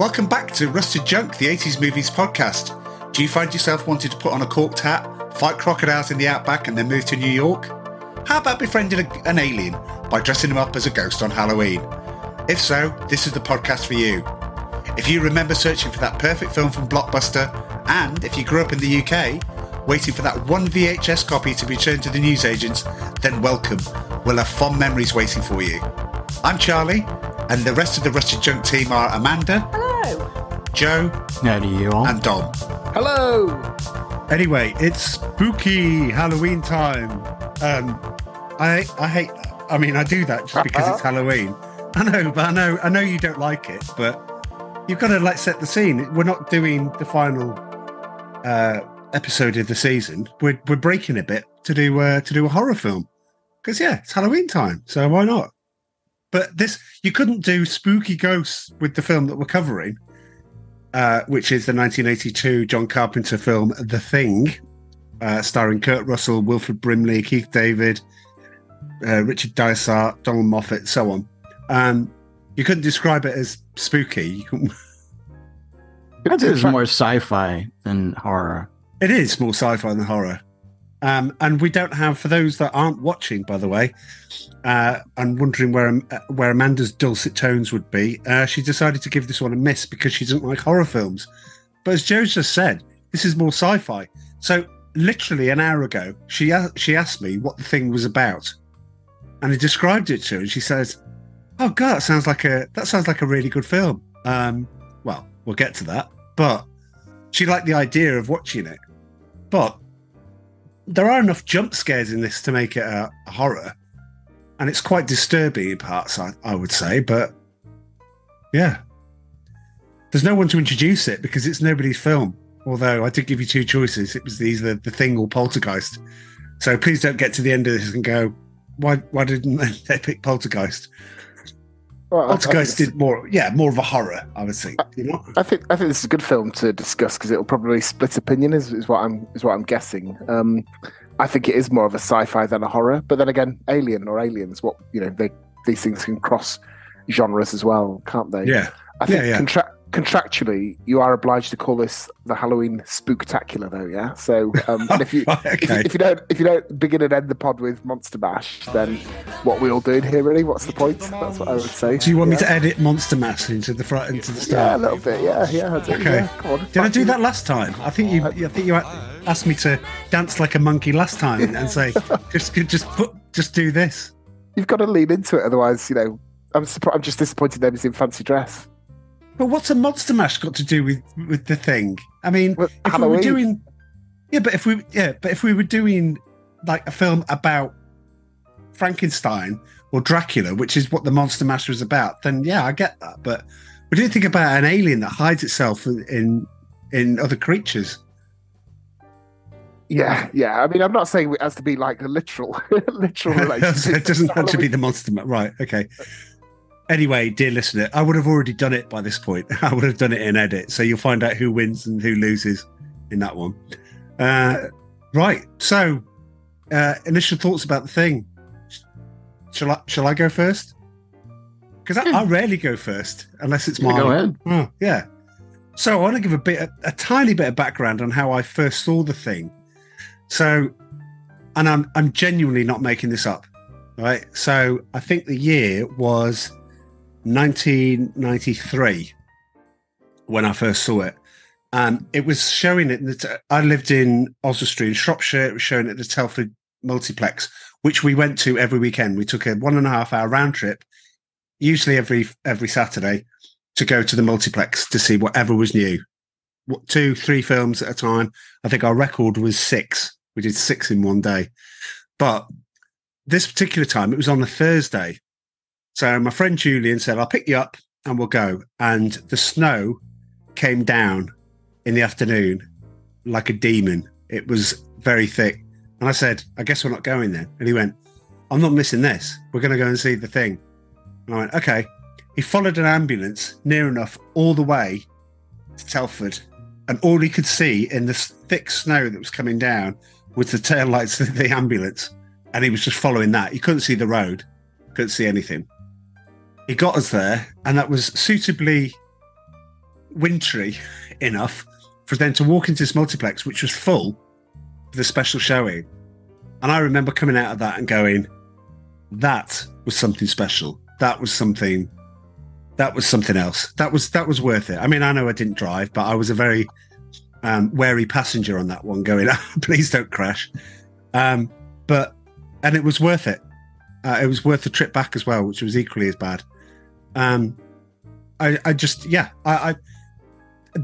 Welcome back to Rusted Junk, the 80s Movies podcast. Do you find yourself wanting to put on a corked hat, fight crocodiles in the outback, and then move to New York? How about befriending a, an alien by dressing him up as a ghost on Halloween? If so, this is the podcast for you. If you remember searching for that perfect film from Blockbuster, and if you grew up in the UK, waiting for that one VHS copy to be returned to the newsagents, then welcome. We'll have fond memories waiting for you. I'm Charlie, and the rest of the Rusted Junk team are Amanda. Hello. Joe. How do you on? And Dom. Hello. Anyway, it's spooky Halloween time. Um, I I hate. I mean, I do that just because it's Halloween. I know, but I know I know you don't like it, but you've got to like set the scene. We're not doing the final uh, episode of the season. We're we're breaking a bit to do uh, to do a horror film because yeah, it's Halloween time, so why not? But this you couldn't do spooky ghosts with the film that we're covering, uh, which is the 1982 John Carpenter film The Thing, uh, starring Kurt Russell, Wilford Brimley, Keith David, uh, Richard Dysart, Donald Moffat, so on. Um, you couldn't describe it as spooky. It is more sci-fi than horror. It is more sci-fi than horror. Um, and we don't have, for those that aren't watching, by the way, uh, and wondering where uh, where Amanda's dulcet tones would be, uh, she decided to give this one a miss because she doesn't like horror films. But as Joe just said, this is more sci-fi. So literally an hour ago, she she asked me what the thing was about, and I described it to her, and she says, "Oh God, that sounds like a that sounds like a really good film." Um, well, we'll get to that, but she liked the idea of watching it. But there are enough jump scares in this to make it a, horror, and it's quite disturbing in parts, I, I would say. But yeah, there's no one to introduce it because it's nobody's film. Although I did give you two choices, it was either the thing or Poltergeist. So please don't get to the end of this and go, "Why? Why didn't they pick Poltergeist?" Well, I- I Poltergeist think did more, yeah, more of a horror. I would think. You know, I think I think this is a good film to discuss because it'll probably split opinion. Is, is what I'm is what I'm guessing. Um, I think it is more of a sci-fi than a horror. But then again, Alien or Aliens, what you know, they these things can cross genres as well, can't they? yeah. I think yeah, yeah. contra- contractually, you are obliged to call this the Halloween Spooktacular, though. Yeah. So um, and if you Right, if, you, if you don't if you don't begin and end the pod with Monster Mash, then what we all doing here really? What's the point? That's what I would say. Do you want me to edit Monster Mash into the front into the start Yeah, a little bit. Yeah, yeah. Do. Okay. Yeah, come on. Did I do that last time? I think you. I think you asked me to dance like a monkey last time and, and say, just, just put, just do this. You've got to lean into it, otherwise, you know. I'm surprised. I'm just disappointed nobody's in fancy dress. But what's a monster mash got to do with with the thing? I mean, Well, if Halloween. we were doing, yeah, but if we, yeah, but if we were doing like a film about Frankenstein or Dracula, which is what the monster mash was about, then yeah, I get that. But we didn't think about an alien that hides itself in in other creatures. Yeah, yeah. I mean, I'm not saying it has to be like a literal, literal relationship. it doesn't have to be the monster right? Okay. Anyway, dear listener, I would have already done it by this point. I would have done it in edit, so you'll find out who wins and who loses in that one. Uh, right. So, uh, initial thoughts about the thing. Shall I? Shall I go first? Because I, I rarely go first unless it's Yeah, my. go ahead. Oh, yeah. So I want to give a bit, a, a tiny bit of background on how I first saw the thing. So, and I'm I'm genuinely not making this up, right? So I think the year was 1993 when I first saw it. Um, it was showing it. I lived in Oswestry in Shropshire. It was showing at the Telford Multiplex, which we went to every weekend. We took a one and a half hour round trip, usually every every Saturday, to go to the multiplex to see whatever was new. What, two, three films at a time. I think our record was six. We did six in one day. But this particular time, it was on a Thursday. So my friend Julian said, I'll pick you up and we'll go. And the snow came down in the afternoon like a demon. It was very thick. And I said, I guess we're not going then. And he went, I'm not missing this. We're going to go and see the thing. And I went, okay. He followed an ambulance near enough all the way to Telford. And all he could see in the thick snow that was coming down was the tail lights of the ambulance. And he was just following that. He couldn't see the road, couldn't see anything. He got us there, and that was suitably wintry enough for them to walk into this multiplex, which was full for the special showing. And I remember coming out of that and going, that was something special. That was something that was something else. That was that was worth it. I mean, I know I didn't drive, but I was a very um, wary passenger on that one, going, "Please don't crash." Um, but and it was worth it. Uh, it was worth the trip back as well, which was equally as bad. Um, I, I just, yeah, I,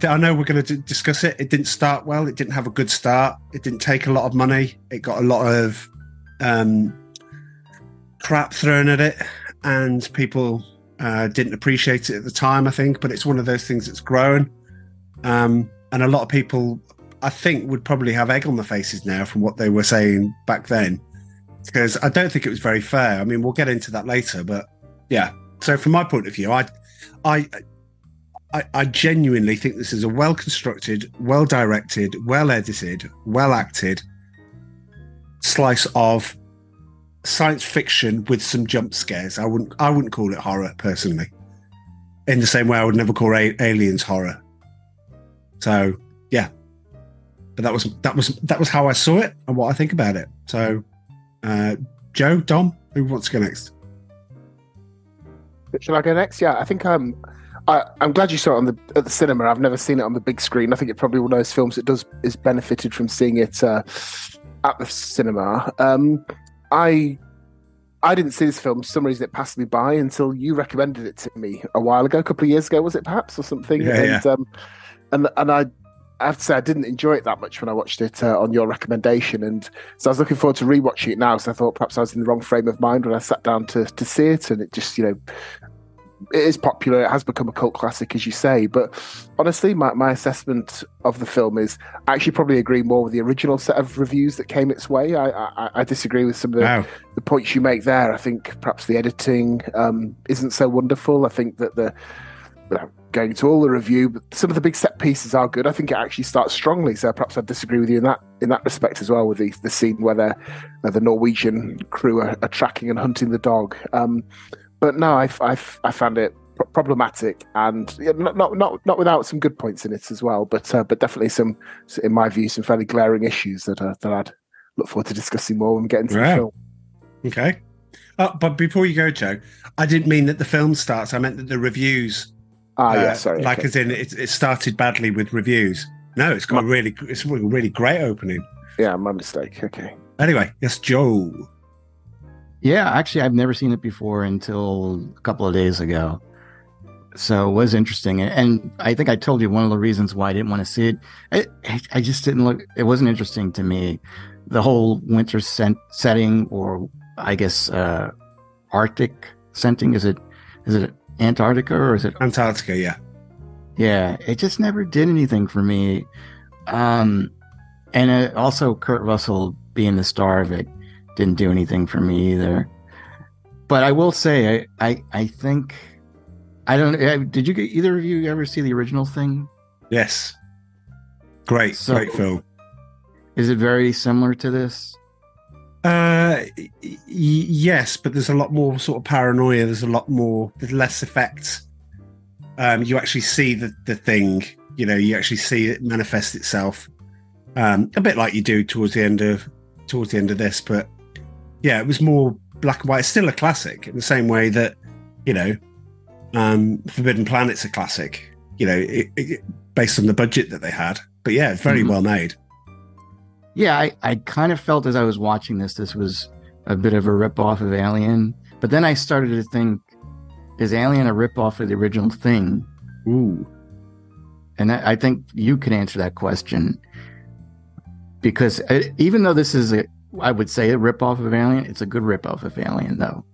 I, I know we're going to d- discuss it. It didn't start well. It didn't have a good start. It didn't take a lot of money. It got a lot of um, crap thrown at it, and people uh, didn't appreciate it at the time. I think, but it's one of those things that's grown, um, and a lot of people, I think, would probably have egg on the faces now from what they were saying back then, because I don't think it was very fair. I mean, we'll get into that later, but yeah. So from my point of view, I, I. I, I genuinely think this is a well constructed, well directed, well edited, well acted slice of science fiction with some jump scares. I wouldn't I wouldn't call it horror personally. In the same way I would never call a- aliens horror. So yeah. But that was that was that was how I saw it and what I think about it. So uh Joe, Dom, who wants to go next? Shall I go next? Yeah, I think I'm. I, I'm glad you saw it on the at the cinema. I've never seen it on the big screen. I think it probably one of those films that does is benefited from seeing it uh, at the cinema. Um, I I didn't see this film. For some reason, it passed me by until you recommended it to me a while ago, a couple of years ago, was it perhaps or something? Yeah, and yeah. Um, and and I. I have to say, I didn't enjoy it that much when I watched it uh, on your recommendation, and so I was looking forward to rewatching it now. So I thought perhaps I was in the wrong frame of mind when I sat down to to see it, and it just you know it is popular. It has become a cult classic, as you say. But honestly, my, my assessment of the film is I actually probably agree more with the original set of reviews that came its way. I, I, I disagree with some of the, Wow. the points you make there. I think perhaps the editing um, isn't so wonderful. I think that the without going to all the review, but some of the big set pieces are good. I think it actually starts strongly. So perhaps I disagree with you in that in that respect as well. With the the scene where the uh, the Norwegian crew are, are tracking and hunting the dog. Um, but no, I, I, I found it pro- problematic and yeah, not, not not not without some good points in it as well. But uh, but definitely some, in my view, some fairly glaring issues that uh, that I'd look forward to discussing more when we get into Right. the film. Okay. Oh, but before you go, Joe, I didn't mean that the film starts. I meant that the reviews, Ah, uh, yeah, sorry. like okay. as in it, it started badly with reviews. No, it's got a really, it's a really great opening. yeah, my mistake. Okay. Anyway, yes, Joe. Yeah, actually, I've never seen it before until a couple of days ago. So it was interesting, and, and I think I told you one of the reasons why I didn't want to see it. I, I just didn't look. It wasn't interesting to me. The whole winter scent setting, or I guess uh, Arctic scenting. Is it is it Antarctica or is it Antarctica, yeah. yeah, it just never did anything for me. Um, and it, also Kurt Russell being the star of it didn't do anything for me either. But I will say, I, I, I think, I don't. Did you get either of you ever see the original thing? Yes. Great, So- great film. Is it very similar to this? Uh, y- yes, but there's a lot more sort of paranoia. There's a lot more, there's less effects. Um, you actually see the, the thing, you know, you actually see it manifest itself. Um, a bit like you do towards the end of towards the end of this, but yeah, it was more black and white. It's still a classic in the same way that, you know, um, Forbidden Planet's a classic, you know, it, it, based on the budget that they had. But yeah, very Mhm. well made. Yeah, I, I kind of felt as I was watching this, this was a bit of a ripoff of Alien. But then I started to think, is Alien a ripoff of the original thing? Ooh. And I, I think you can answer that question because uh, even though this is a, I would say a ripoff of Alien, it's a good ripoff of Alien, though.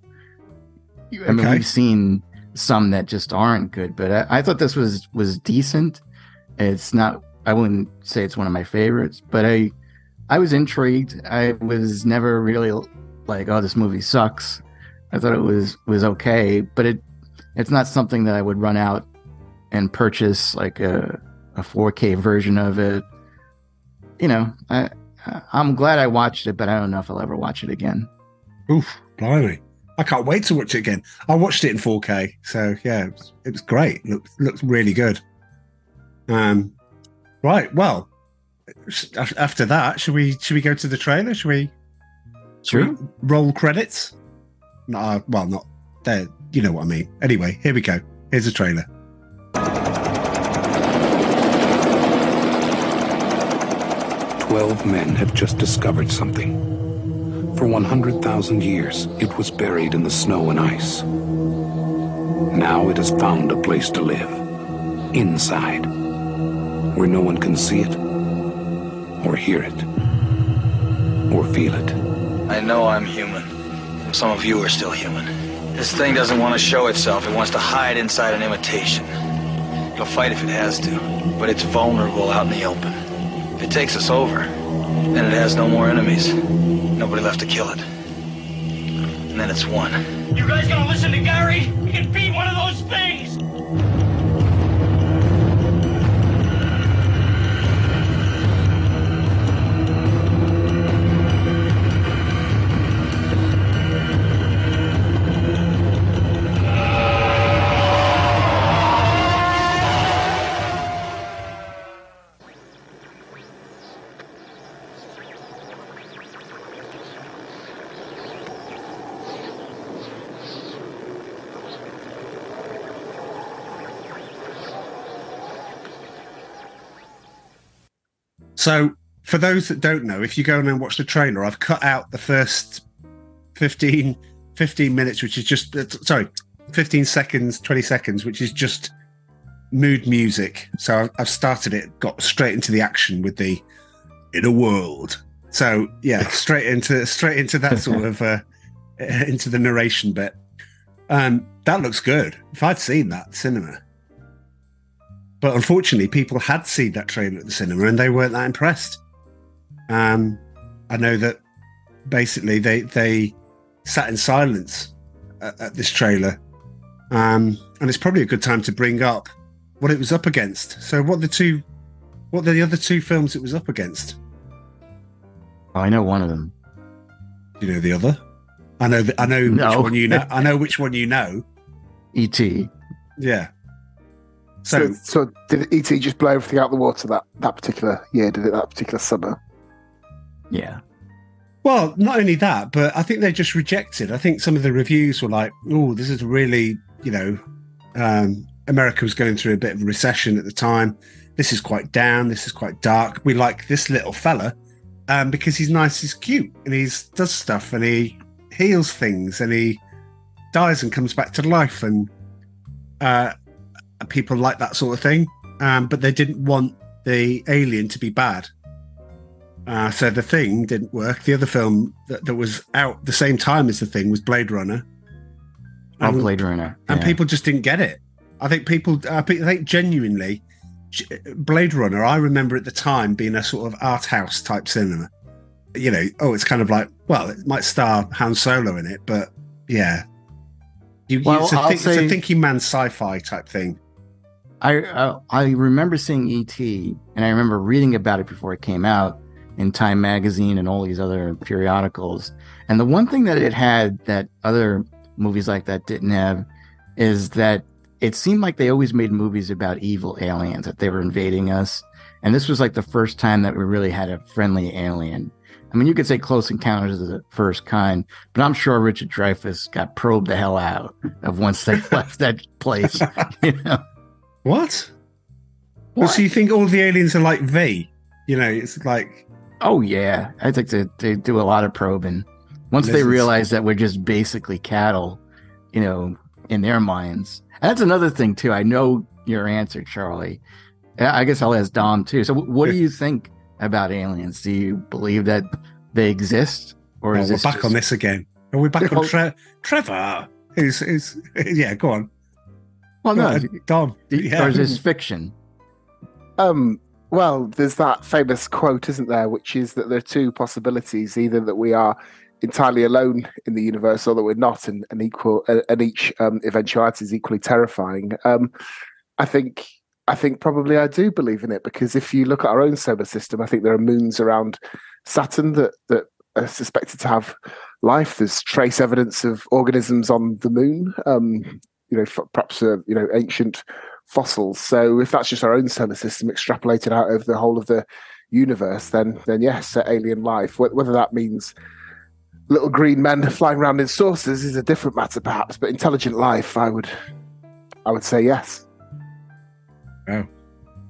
You- I mean, Okay. we've seen some that just aren't good, but I, I thought this was was decent. It's not. I wouldn't say it's one of my favorites, but I I was intrigued. I was never really like, oh, this movie sucks. I thought it was was okay, but it it's not something that I would run out and purchase like a a 4K version of it. You know, I I'm glad I watched it, but I don't know if I'll ever watch it again. Oof, blimey. I can't wait to watch it again. I watched it in 4K. So yeah, it was, it was great. Looked looked really good. Um, right. Well, after that, should we should we go to the trailer? Should we, should we roll credits? No, well, not there. You know what I mean. Anyway, here we go. Here's the trailer. Twelve men had just discovered something. For 100,000 years, it was buried in the snow and ice. Now it has found a place to live. Inside. Where no one can see it, or hear it, or feel it. I know I'm human. Some of you are still human. This thing doesn't want to show itself. It wants to hide inside an imitation. It'll fight if it has to, but it's vulnerable out in the open. If it takes us over, then it has no more enemies. Nobody left to kill it. And then it's won. You guys gonna listen to Gary? He can beat one of those things! So, for those that don't know, if you go and watch the trailer, I've cut out the first 15, 15 minutes, which is just, uh, sorry, 15 seconds, 20 seconds, which is just mood music. So I've, I've started it, got straight into the action with the in a world. So yeah, straight into straight into that sort of uh, into the narration bit. Um, that looks good. If I'd seen that cinema, but unfortunately, people had seen that trailer at the cinema and they weren't that impressed. Um, I know that basically they they sat in silence at, at this trailer, um, and it's probably a good time to bring up what it was up against. So, what the two, what are the other two films it was up against? I know one of them. Do you know the other? I know. th- I know No. which one you know. I know which one you know. E.T. Yeah. So, So, so did ET just blow everything out the water that that particular year? Did it that particular summer? Yeah. well, not only that, but I think they just rejected. I think some of the reviews were like, "Oh, this is really, you know, um, America was going through a bit of a recession at the time. This is quite down. This is quite dark. We like this little fella um, because he's nice, he's cute, and he does stuff, and he heals things, and he dies and comes back to life, and uh, people like that sort of thing. Um, but they didn't want the alien to be bad. Uh, so the thing didn't work. The other film that, that was out the same time as the thing was Blade Runner. Oh, And- Blade Runner. and people just didn't get it. I think people, I think genuinely, Blade Runner. I remember at the time being a sort of art house type cinema. You know, oh, it's kind of like, well, it might star Han Solo in it, but yeah, you, Well, it's, a thi- it's a say- thinking man sci-fi type thing. I, I I remember seeing E.T. and I remember reading about it before it came out in Time magazine and all these other periodicals. And the one thing that it had that other movies like that didn't have is that it seemed like they always made movies about evil aliens that they were invading us. And this was like the first time that we really had a friendly alien. I mean, you could say Close Encounters of the First Kind, but I'm sure Richard Dreyfuss got probed the hell out of once they left that place. You know? What? Well, so you think all the aliens are like V? You know, it's like Oh yeah, I think they, they do a lot of probing. Once they realize that we're just basically cattle, you know, in their minds. And that's another thing too. I know your answer, Charlie. I guess I'll ask Dom too. So, wh- what do you think about aliens? Do you believe that they exist, or oh, is we're back just- on this again. Are we back on Tre- Trevor? Is who's, yeah, go on. Well, Go no, on, Dom. or is this fiction? Um, well, there's that famous quote, isn't there, which is that there are two possibilities: either that we are entirely alone in the universe, or that we're not, and, and equal, uh, and each um, eventuality is equally terrifying. Um, I think, I think probably I do believe in it because if you look at our own solar system, I think there are moons around Saturn that that are suspected to have life. There's trace evidence of organisms on the moon. Um, you know, f- perhaps uh, you know ancient fossils. So if that's just our own solar system extrapolated out over the whole of the universe, then then yes, uh, alien life. Wh- Whether that means little green men flying around in saucers is a different matter, perhaps. But intelligent life, I would, I would say yes.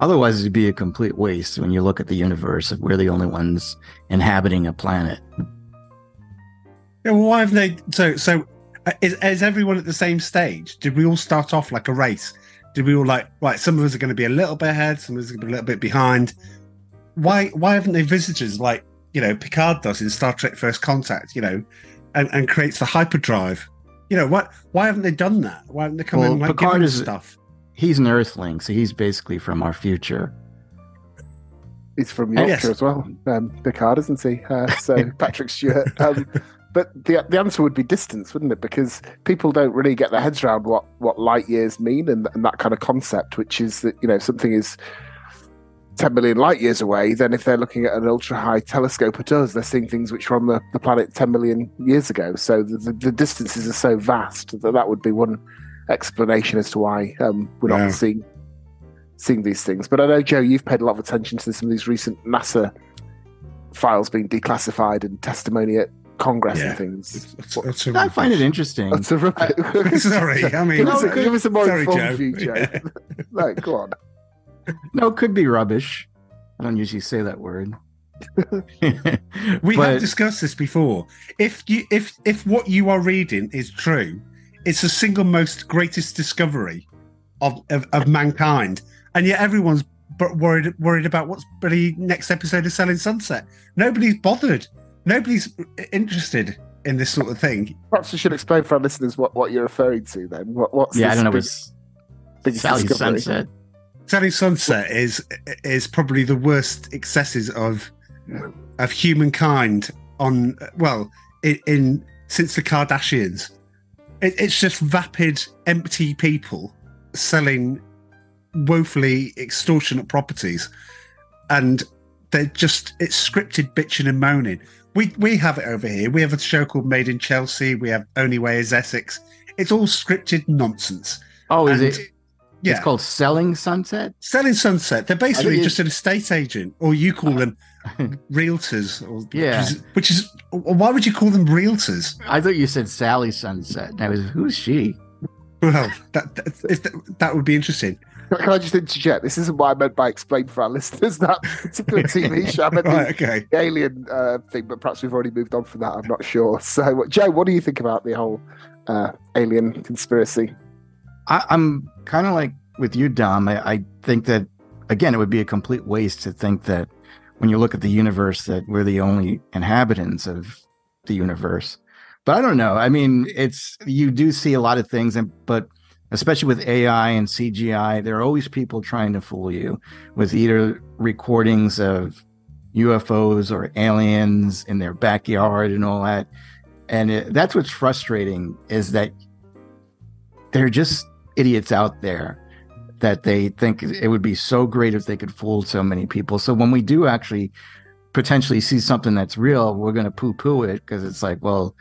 Otherwise, it'd be a complete waste when you look at the universe if we're the only ones inhabiting a planet. Yeah, well, why have they? So, so is, is everyone at the same stage? Did we all start off like a race? Did we all like right? Some of us are going to be a little bit ahead, some of us are going to be a little bit behind. Why? Why haven't they visitors like you know Picard does in Star Trek: First Contact? You know, and, and creates the hyperdrive. You know what? Why haven't they done that? Why haven't they come Well, in like Picard giving is- stuff? He's an Earthling, so he's basically from our future. He's from Oh, Yorkshire yes. as well, um, Picard, isn't he? Uh, so Patrick Stewart. Um, but the the answer would be distance, wouldn't it? Because people don't really get their heads around what what light years mean and, and that kind of concept, which is that you know something is 10 million light years away, then if they're looking at an ultra high telescope at us, they're seeing things which were on the, the planet 10 million years ago. So the, the, the distances are so vast that that would be one explanation as to why um, we're Yeah. not seeing seeing these things. But I know, Joe, you've paid a lot of attention to some of these recent NASA files being declassified and testimony at Congress Yeah. and things. It's- it's a I find it interesting. That's a rubbish. Sorry, I mean, give, us a, give us a more sorry, informed Joe. view, Joe. Yeah. no, go on. No, it could be rubbish. I don't usually say that word. We But- have discussed this before. If you if if what you are reading is true, it's the single most greatest discovery of of, of mankind, and yet everyone's but worried worried about what's bloody next episode of Selling Sunset. Nobody's bothered. Nobody's interested in this sort of thing. Perhaps we should explain for our listeners what, what you're referring to then. What, what's yeah, I don't know. big- It's biggest Sally discovery? Sunset. Selling Sunset is is probably the worst excesses of of humankind on well in, in since the Kardashians. It, it's just vapid, empty people selling woefully extortionate properties, and they're just it's scripted bitching and moaning. We we have it over here. We have a show called Made in Chelsea. We have Only Way is Essex. It's all scripted nonsense. Oh, is And- it? Yeah, It's called Selling Sunset. Selling Sunset. They're basically just an estate agent, or you call them realtors. Or, Yeah. Which is, which is why would you call them realtors? I thought you said Sally Sunset. And I was, who's she? Well, that that, if that, that would be interesting. Can I just interject? This isn't what I meant by explain for our listeners that particular TV show. I meant the- okay. the alien uh, thing, but perhaps we've already moved on from that. I'm not sure. So, Joe, what do you think about the whole uh, alien conspiracy? I, I'm kind of like with you, Dom. I, I think that again, it would be a complete waste to think that when you look at the universe, that we're the only inhabitants of the universe. But I don't know. I mean, it's you do see a lot of things, and but especially with AI and CGI, there are always people trying to fool you with either recordings of UFOs or aliens in their backyard and all that. And it, that's what's frustrating is that they're just idiots out there that they think it would be so great if they could fool so many people. So when we do actually potentially see something that's real, we're going to poo poo it because it's like, well,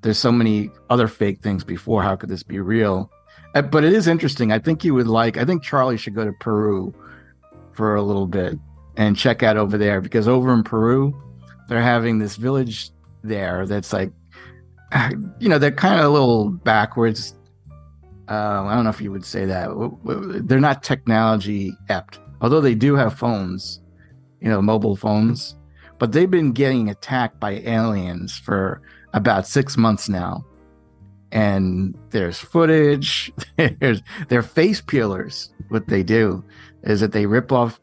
there's so many other fake things before. How could this be real? Uh, But it is interesting. I think you would like, I think Charlie should go to Peru for a little bit and check out over there because over in Peru, they're having this village there that's like, you know, they're kind of a little backwards uh, I don't know if you would say that. They're not technology apt, although they do have phones, you know, mobile phones. But they've been getting attacked by aliens for about six months now. And there's footage. There's they're face peelers. What they do is that they rip off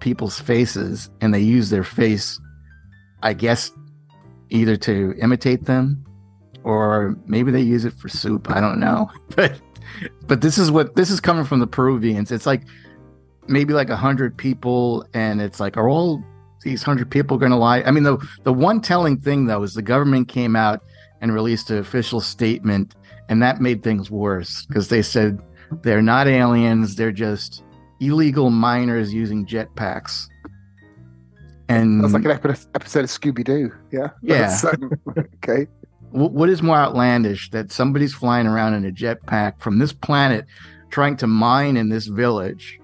people's faces and they use their face, I guess, either to imitate them or maybe they use it for soup. I don't know. But but this is what this is coming from the Peruvians. It's like maybe like a hundred people, and it's like, are all these hundred people going to lie? I mean, the the one telling thing though is the government came out and released an official statement, and that made things worse because they said they're not aliens; they're just illegal miners using jetpacks. And That's like an epi- episode of Scooby Doo. Yeah. Yeah. Um, okay. Wh- what is more outlandish that somebody's flying around in a jetpack from this planet trying to mine in this village,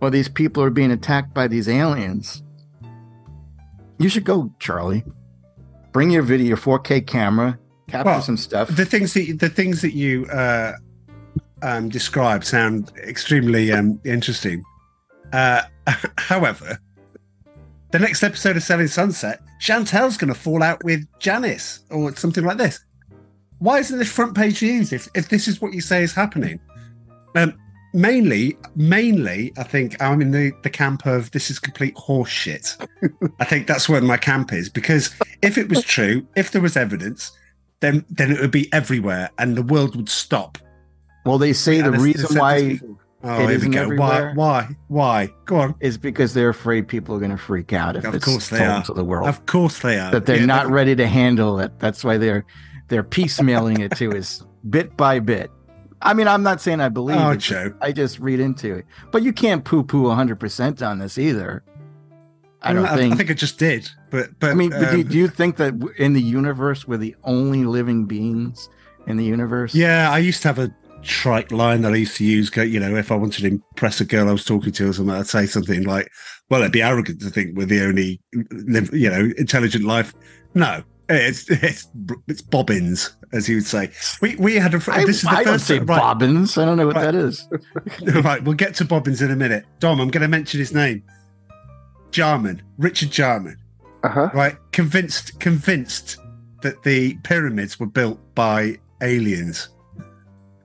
or these people are being attacked by these aliens, you should go, Charlie. Bring your video, your 4K camera, capture Well, some stuff. the things that the things that you uh, um, describe sound extremely um, interesting. Uh, however, the next episode of Selling Sunset, Chantel's going to fall out with Janice or something like this. Why isn't this front page news if, if this is what you say is happening? Um, mainly, mainly, I think I'm in the, the camp of this is complete horseshit. I think that's where my camp is because if it was true, if there was evidence, then then it would be everywhere and the world would stop. well, they say the reason why Oh, It isn't everywhere. Why? Why? Why? Go on. is because they're afraid people are going to freak out if Of it's course they told are. to the world. Of course they are. that they're Yeah, not ready to handle it. That's why they're they're piecemealing it to us bit by bit. I mean, I'm not saying I believe Oh, it. Joe. I just read into it. But you can't poo poo 100% on this either. I don't I, think. I think I just did, but but I mean, but do, um, do you think that in the universe we're the only living beings in the universe? yeah, I used to have a trite line that I used to use. You know, if I wanted to impress a girl I was talking to or something, I'd say something like, "Well, it'd be arrogant to think we're the only, live, you know, intelligent life." No, it's it's it's bobbins, as you would say. We we had a. I, this is the I don't first say right, bobbins. I don't know what Right. that is. right, we'll get to Bobbins in a minute. Dom, I'm going to mention his name. Jarman, Richard Jarman, Uh huh. right? Convinced, convinced that the pyramids were built by aliens.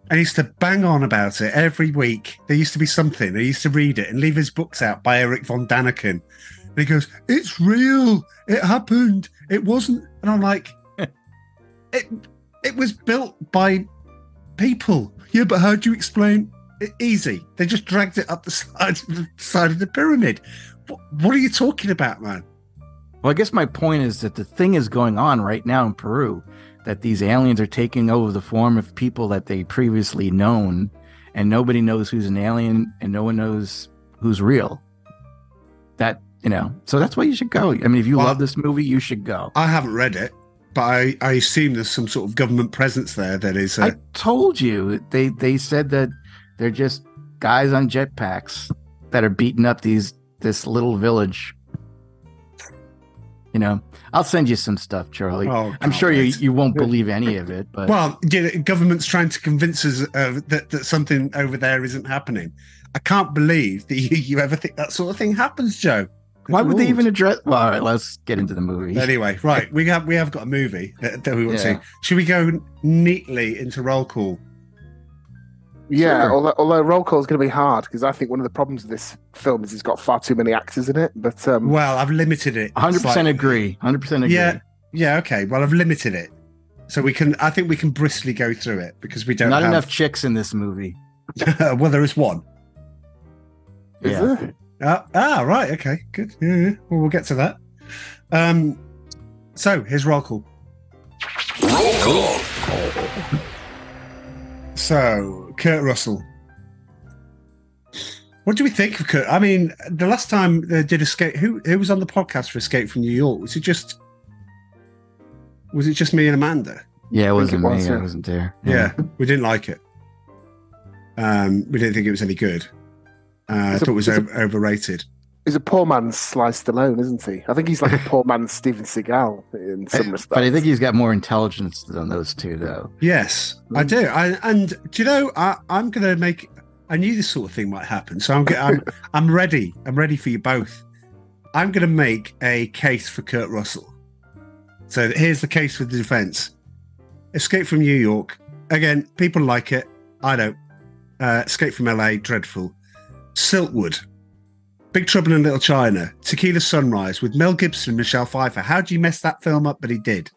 And he used to bang on about it every week. There used to be something. I used to read it and leave his books out by Eric von Daniken. And he goes, It's real. It happened. It wasn't. And I'm like, It it was built by people. Yeah, but how do you explain? It, easy. They just dragged it up the side, the side of the pyramid. What, what are you talking about, man? Well, I guess my point is that the thing is going on right now in Peru that these aliens are taking over the form of people that they previously known, and nobody knows who's an alien and no one knows who's real. That, you know, so that's why you should go. I mean, if you Well- love this movie, you should go. I haven't read it, but I, I assume there's some sort of government presence there that is. Uh, I told you they they said that they're just guys on jetpacks that are beating up these this little village. You know, I'll send you some stuff, Charlie. oh, I'm sure you you won't believe any of it, but Well, you know, government's trying to convince us uh, that, that something over there isn't happening. I can't believe that you, you ever think that sort of thing happens, Joe. why would they even address? Well, all right, let's get into the movie. Anyway, right, we have we have got a movie that, that we want Yeah. to see. Should we go neatly into roll call? Yeah, Sure. although, although roll call is going to be hard because I think one of the problems with this film is it's got far too many actors in it. But um, Well, I've limited it. 100 percent slightly. agree. 100 percent agree. Yeah, yeah, okay. Well, I've limited it, so we can. I think we can briskly go through it because we don't Not have. enough chicks in this movie. well, there is one. is Yeah. there? Ah, ah, right. Okay, good. Yeah, yeah. Well, we'll get to that. Um, so here's roll call. Roll call. So Kurt Russell. What do we think of Kurt? I mean, the last time they did Escape, who who was on the podcast for Escape from New York? Was it just was it just me and Amanda? Yeah, it wasn't it was, me. I wasn't there. Yeah, we didn't like it. Um, we didn't think it was any good. Uh, I thought it was it's a- o- overrated. He's a poor man's Sly Stallone, isn't he? I think he's like a poor man's Steven Seagal in some respects. But I think he's got more intelligence than those two, though. Yes, I Mm. do. I, and do you know? I, I'm going to make. I knew this sort of thing might happen, so I'm. I'm. I'm ready. I'm ready for you both. I'm going to make a case for Kurt Russell. So here's the case for the defense: Escape from New York. Again, people like it. I don't. Uh, Escape from LA, dreadful. Silkwood, Big Trouble in Little China, Tequila Sunrise with Mel Gibson and Michelle Pfeiffer. How do you mess that film up? But he did.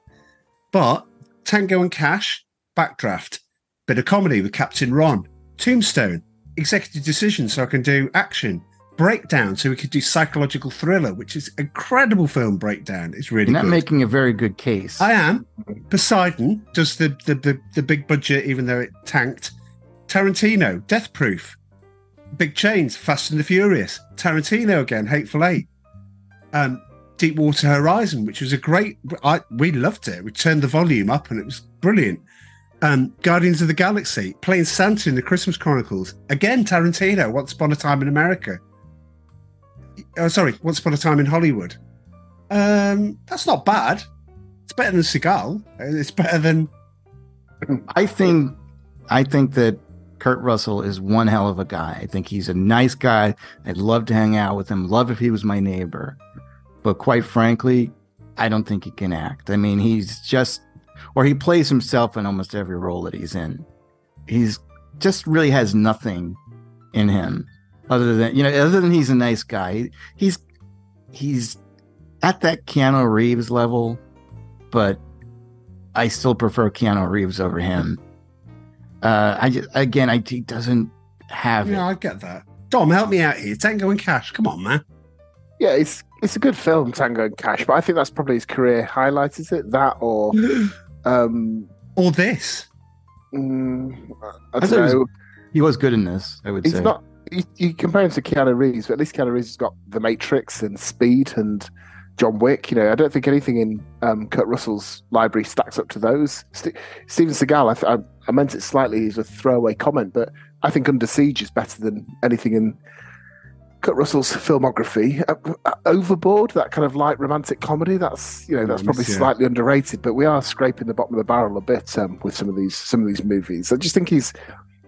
But Tango and Cash, Backdraft, bit of comedy with Captain Ron, Tombstone, Executive Decision, so I can do action, Breakdown, so we could do psychological thriller, which is incredible film. Breakdown It's really You're not good. making a very good case. I am. Poseidon does the, the the the big budget, even though it tanked. Tarantino, Death Proof, Big Chains, Fast and the Furious. Tarantino again, Hateful Eight. Um, Deepwater Horizon, which was a great. I we loved it. We turned the volume up, and it was brilliant. Um, Guardians of the Galaxy, playing Santa in the Christmas Chronicles. Again, Tarantino, Once Upon a Time in America. Oh, sorry, Once Upon a Time in Hollywood. Um, that's not bad. It's better than Seagal. It's better than. I think, I think that Kurt Russell is one hell of a guy. I think he's a nice guy. I'd love to hang out with him. Love if he was my neighbor. But quite frankly, I don't think he can act. I mean, he's just, or he plays himself in almost every role that he's in. He's just really has nothing in him other than, you know, other than he's a nice guy. He's, he's at that Keanu Reeves level, but I still prefer Keanu Reeves over him. Uh, I just, again, I, he doesn't have Yeah, it. I get that. Dom, help me out here. Tango and Cash. Come on, man. Yeah, it's it's a good film, Tango and Cash, but I think that's probably his career highlight, is it? That or um Or this. mm, I I don't thought he was- know. He was good in this, I would He's say. not you, you compare him to Keanu Reeves, but at least Keanu Reeves has got The Matrix and Speed and John Wick. You know, I don't think anything in um, Kurt Russell's library stacks up to those. St- Steven Seagal, I, th- I, I meant it slightly as a throwaway comment, but I think Under Siege is better than anything in Kurt Russell's filmography. Uh, uh, Overboard, that kind of light romantic comedy, that's you know that's probably yeah. slightly underrated, but we are scraping the bottom of the barrel a bit um, with some of these some of these movies. I just think he's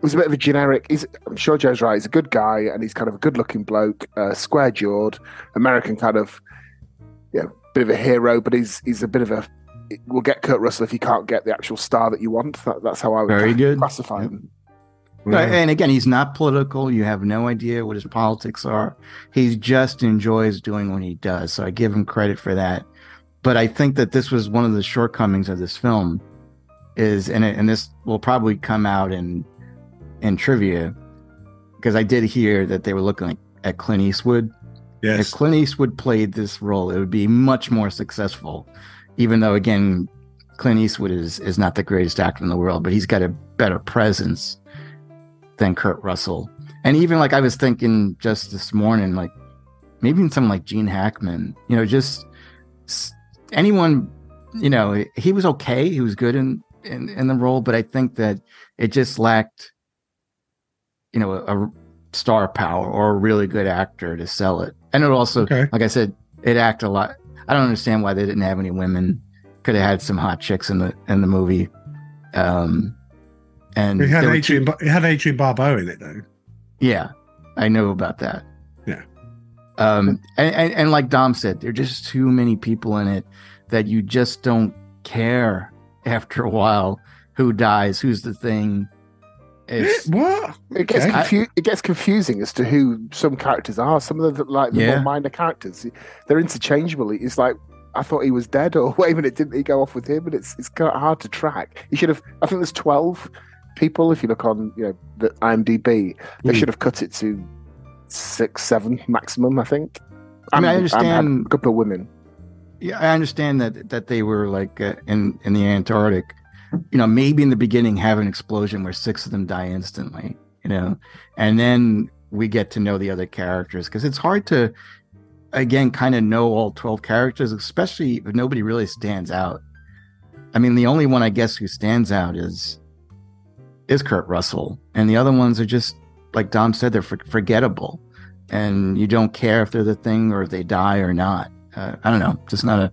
he's a bit of a generic. He's I'm sure Joe's right. He's a good guy and he's kind of a good looking bloke, uh, square jawed, American kind of bit of a hero, but he's he's a bit of a. We'll get Kurt Russell if you can't get the actual star that you want. That, that's how I would Very cla- good. classify Yep. him. No, And again, he's not political. You have no idea what his politics are. He just enjoys doing what he does. So I give him credit for that. But I think that this was one of the shortcomings of this film is, and, it, and this will probably come out in in trivia because I did hear that they were looking at, at Clint Eastwood. If Clint Eastwood played this role, it would be much more successful. Even though, again, Clint Eastwood is is not the greatest actor in the world, but he's got a better presence than Kurt Russell. And even like I was thinking just this morning, like maybe in someone like Gene Hackman, you know, just anyone, you know, he was okay. He was good in in, in the role, but I think that it just lacked, you know, a, a star power or a really good actor to sell it. And it also, Okay. like I said, it acted a lot. I don't understand why they didn't have any women. Could have had some hot chicks in the in the movie. Um, and It had Adrienne. Bar- It had Adrienne Barbeau in it though. yeah, I know about that. Yeah. Um, and, and, and like Dom said, there are just too many people in it that you just don't care after a while who dies, who's the thing. It's, what? It gets Okay. confu- it gets confusing as to who some characters are. Some of the like the Yeah. more minor characters, they're interchangeable. It's like I thought he was dead, or wait a minute, didn't he go off with him? And it's it's kind of hard to track. He should have. I think there's twelve people. If you look on you know the IMDb, they Hmm. should have cut it to six, seven maximum. I think. I mean, I And- and- understand- and a couple of women. yeah, I understand that that they were like uh, in in the Antarctic. You know, maybe in the beginning have an explosion where six of them die instantly. You know, and then we get to know the other characters because it's hard to again kind of know all 12 characters especially if nobody really stands out i mean the only one i guess who stands out is is kurt russell and the other ones are just like dom said they're for- forgettable and you don't care if they're the thing or if they die or not uh, i don't know just not a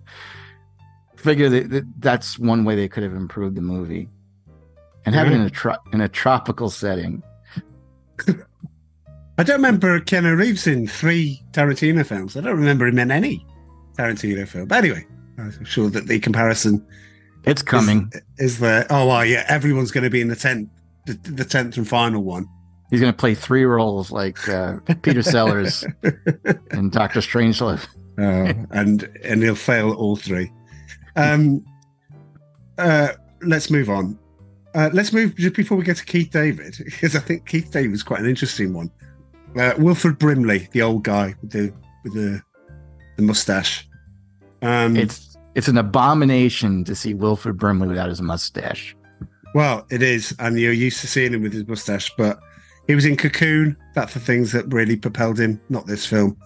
figure that, that that's one way they could have improved the movie and have it in a tro- in a tropical setting I don't remember Keanu Reeves in three Tarantino films. I don't remember him in any Tarantino film. But anyway, I'm sure that the comparison it's coming is, is there. Oh, well, yeah, everyone's going to be in the tenth, the, the tenth and final one. He's going to play three roles like uh, Peter Sellers and Doctor Strangelove. Uh, and and he'll fail all three. Um, uh, let's move on. Uh, let's move just before we get to Keith David, because I think Keith David is quite an interesting one. Uh, Wilford Brimley, the old guy with the with the the mustache. Um, It's it's an abomination to see Wilford Brimley without his mustache. Well, it is, and you're used to seeing him with his mustache, but he was in Cocoon. That's the things that really propelled him. Not this film.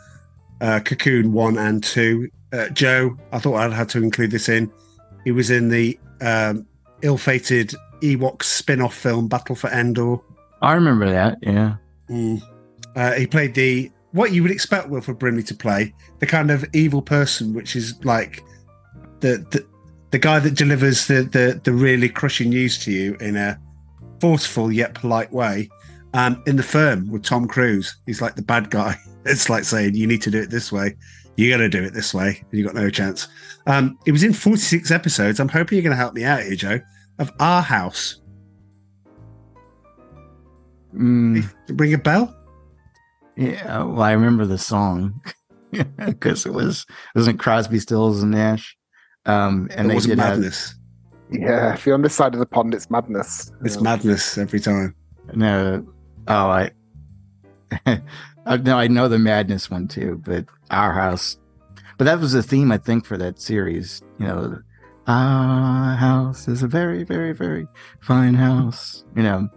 Uh, Cocoon one and two. Uh, Joe, I thought I'd had to include this in. He was in the um, ill-fated Ewok spin-off film Battle for Endor. I remember that. Yeah. Mm. Uh, he played the what you would expect Wilford Brimley to play, the kind of evil person, which is like the the, the guy that delivers the, the the really crushing news to you in a forceful yet polite way. Um, in the firm with Tom Cruise, he's like the bad guy. It's like saying you need to do it this way. You got to do it this way, and you got no chance. Um, it was in 46 episodes. I'm hoping you're going to help me out here, Joe. Of Our House. Mm, Ring a bell? yeah. Well, I remember the song because it was wasn't Crosby, Stills, and Nash. Um, and it was did have madness. Yeah, if you're on this side of the pond, it's madness. It's Yeah. madness every time. no. Oh, I. I no, I know the madness one too, but our house. But that was the theme, I think, for that series. You know, our house is a very, very, very fine house. You know,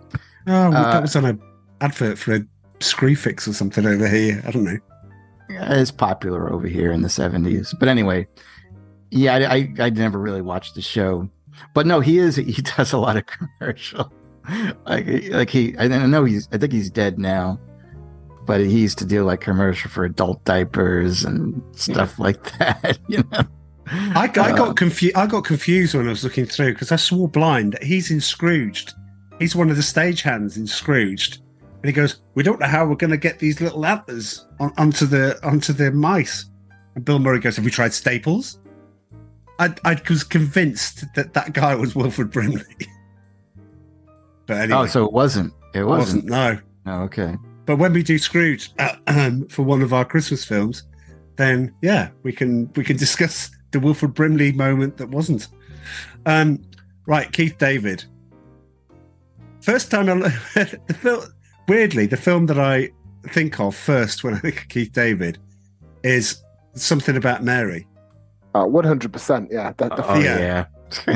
Oh, well, Uh, that was on a advert for a Screwfix or something over here. I don't know. it's popular over here in the 70s but anyway yeah I, I i never really watched the show but no he is he does a lot of commercial like like he i know he's i think he's dead now but he used to do like commercial for adult diapers and stuff like that you know I, I Uh, got confused. I got confused when I was looking through because I swore blind that he's in Scrooged. He's one of the stagehands in Scrooged, and he goes, "We don't know how we're going to get these little antlers on, onto the onto the mice." And Bill Murray goes, "Have we tried staples?" I, I was convinced that that guy was Wilford Brimley. but anyway, oh so it wasn't it it wasn't, wasn't. No, Oh, okay but when we do Scrooge uh, um, for one of our Christmas films, then yeah, we can we can discuss the Wilford Brimley moment that wasn't. Um, right, Keith David. First time I the film, weirdly, the film that I think of first when I think of Keith David is something about Mary. Uh, 100%. Yeah. That, the, oh Yeah. yeah,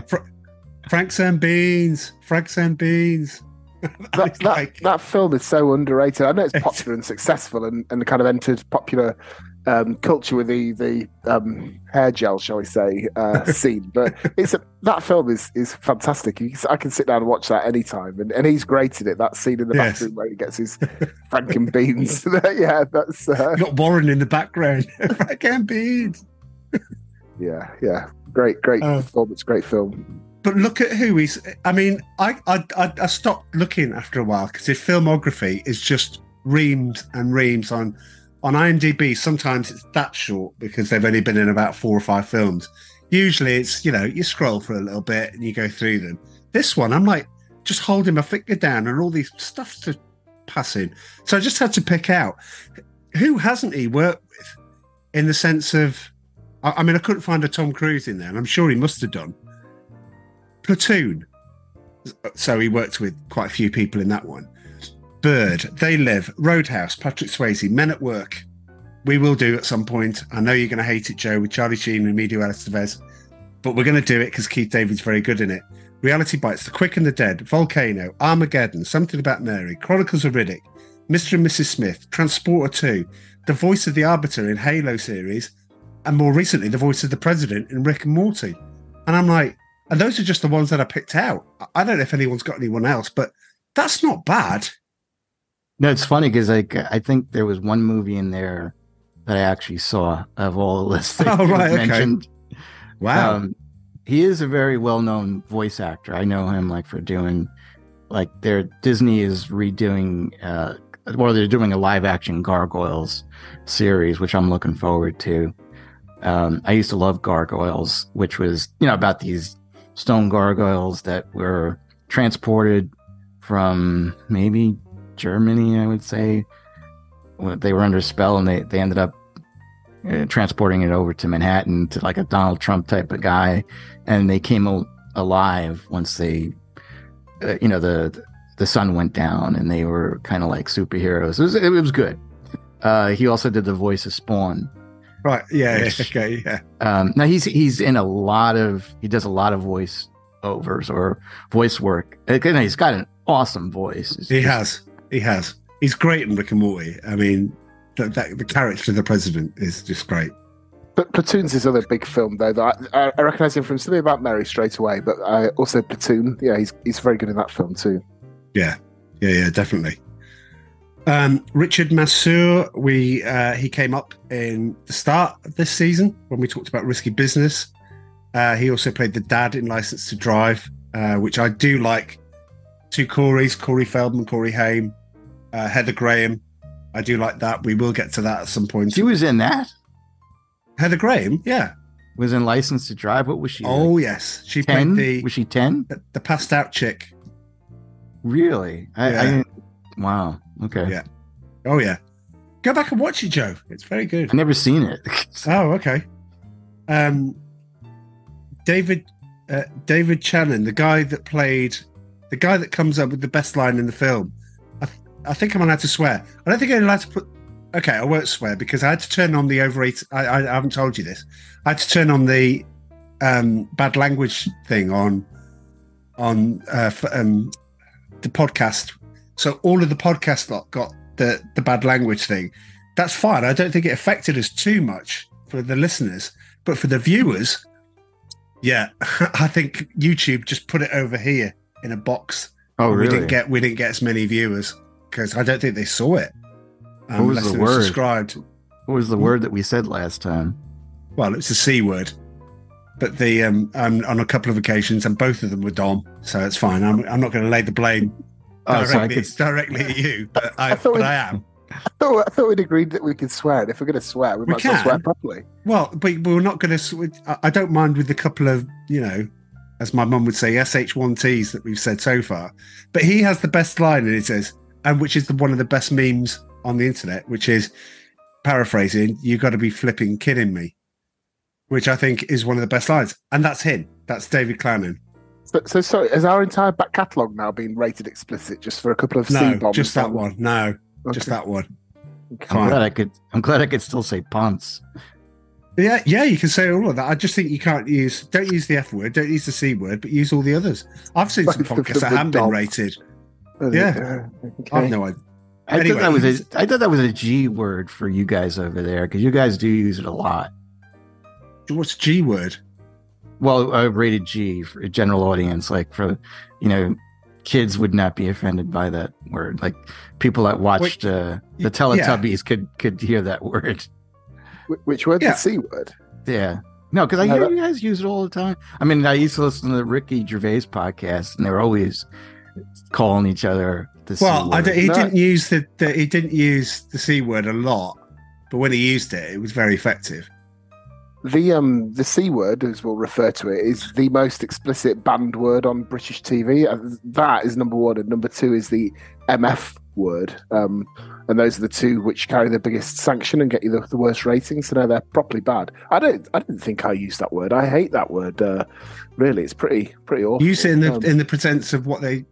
Frank and Beans, Frank and Beans. that, that, like- that film is so underrated. I know it's popular and successful and, and kind of entered popular um, culture with the the um, hair gel, shall we say, uh, scene. But it's a, that film is is fantastic. Can- I can sit down and watch that anytime, and, and he's great in it. That scene in the Yes. bathroom where he gets his Franken beans. yeah, that's uh, got Warren in the background. Frank and Beans. yeah, yeah, great, great Oh. performance, great film. But look at who he's. I mean, I I, I, stopped looking after a while because his filmography is just reams and reams on on IMDb. Sometimes it's that short because they've only been in about four or five films. Usually, it's you know you scroll for a little bit and you go through them. This one, I'm like just holding my finger down and all these stuff to pass in. So I just had to pick out who hasn't he worked with, in the sense of. I, I mean, I couldn't find a Tom Cruise in there, and I'm sure he must have done. Platoon. So he worked with quite a few people in that one. Bird, They Live, Roadhouse, Patrick Swayze, Men at Work. We will do at some point. I know you're going to hate it, Joe, with Charlie Sheen and Emilio Estevez, but we're going to do it because Keith David's very good in it. Reality Bites, The Quick and the Dead, Volcano, Armageddon, Something About Mary, Chronicles of Riddick, Mr. and Mrs. Smith, Transporter 2, The Voice of the Arbiter in Halo series, and more recently, The Voice of the President in Rick and Morty. And I'm like, and those are just the ones that I picked out. I don't know if anyone's got anyone else, but that's not bad. No, it's funny because like I think there was one movie in there that I actually saw of all the lists that Oh, you right, okay. mentioned. Wow. Um, he is a very well-known voice actor. I know him like for doing like their Disney is redoing uh or they're doing a live action Gargoyles series, which I'm looking forward to. Um, I used to love Gargoyles, which was you know about these stone gargoyles that were transported from maybe Germany, I would say. They were under spell and they, they ended up uh, transporting it over to Manhattan to like a Donald Trump type of guy. And they came al- alive once they, uh, you know, the the sun went down and they were kind of like superheroes. It was, it was good. Uh, he also did the voice of Spawn. Right. Yeah. Ish. Okay. Yeah. Um, now he's he's in a lot of he does a lot of voice overs or voice work. Again, he's got an awesome voice. It's He just- has. He has. He's great in Rick and Morty. I mean, the, that, the character of the president is just great. But Platoon's his other big film, though. That I, I recognise him from something about Mary straight away. But I also Platoon. Yeah, he's he's very good in that film too. Yeah, yeah, yeah, definitely. Um, Richard Masur, we uh, he came up in the start of this season when we talked about Risky Business. Uh, he also played the dad in License to Drive, uh, which I do like. Two Corys, Corey Feldman, Corey Haim, uh, Heather Graham. I do like that. We will get to that at some point. She was in that. Heather Graham, yeah. Was in License to Drive. What was she? Oh like, yes, she ten. played the was she ten? the, the passed out chick. Really? I, I Yeah. didn't- wow. Okay. Yeah. Oh yeah, go back and watch it, Joe. It's very good. I've never seen it. Oh, okay. Um, David uh, David Clennon, the guy that played the guy that comes up with the best line in the film. I, th- I think I'm allowed to swear. I don't think I'm allowed to put. Okay, I won't swear because I had to turn on the overrated. I, I, I haven't told you this. I had to turn on the um, bad language thing on on uh, f- um, the podcast. So all of the podcast lot got the the bad language thing. That's fine. I don't think it affected us too much for the listeners, but for the viewers, yeah, I think YouTube just put it over here in a box. oh, really? we didn't get we didn't get as many viewers because I don't think they saw it. Um, What was the word? Subscribed. what was the word that we said last time? Well, it's a c word, but the um, um on a couple of occasions, and both of them were Dom, so it's fine. I'm I'm not going to lay the blame Oh, so I directly, could. directly at you, but I, I thought but we- I am. I thought, I thought we'd agreed that we could swear, and if we're going to swear, we, We might as well swear properly. Well, but we're not going to. I don't mind with a couple of, you know, as my mum would say, sh1ts that we've said so far. But he has the best line, and it says, and which is the, one of the best memes on the internet, which is paraphrasing, You've got to be flipping kidding me," which I think is one of the best lines, and that's him. That's David Clennon. So, so sorry, has our entire back catalogue now been rated explicit just for a couple of C No, bombs? just that one. No, just that one. Okay. I'm glad I could. I'm glad I could still say pants. Yeah, yeah, you can say all of that. I just think you can't use. Don't use the F word. Don't use the C word, but use all the others. I've seen some Both of podcasts that haven't been rated. Uh, Yeah. okay. I've no idea. I Anyway, thought that was he's- a. I thought that was a G word for you guys over there because you guys do use it a lot. What's G word? Well, uh, rated G for a general audience, like for you know, kids would not be offended by that word. Like people that watched uh, the Teletubbies could could hear that word. Which word? Yeah. The C word. Yeah. No, because I No, hear that- you guys use it all the time. I mean, I used to listen to the Ricky Gervais podcast, and they're always calling each other the C Well, I don't, he No. didn't use the, the he didn't use the C word a lot, but when he used it, it was very effective. The um the C word, as we'll refer to it, is the most explicit banned word on British TV. Uh, That is number one, and number two is the MF word. Um, and those are the two which carry the biggest sanction and get you the, the worst ratings. So no, they're properly bad. I don't I didn't think I used that word. I hate that word. Uh, really, it's pretty pretty awful. Use it in the Um, in the pretense of what they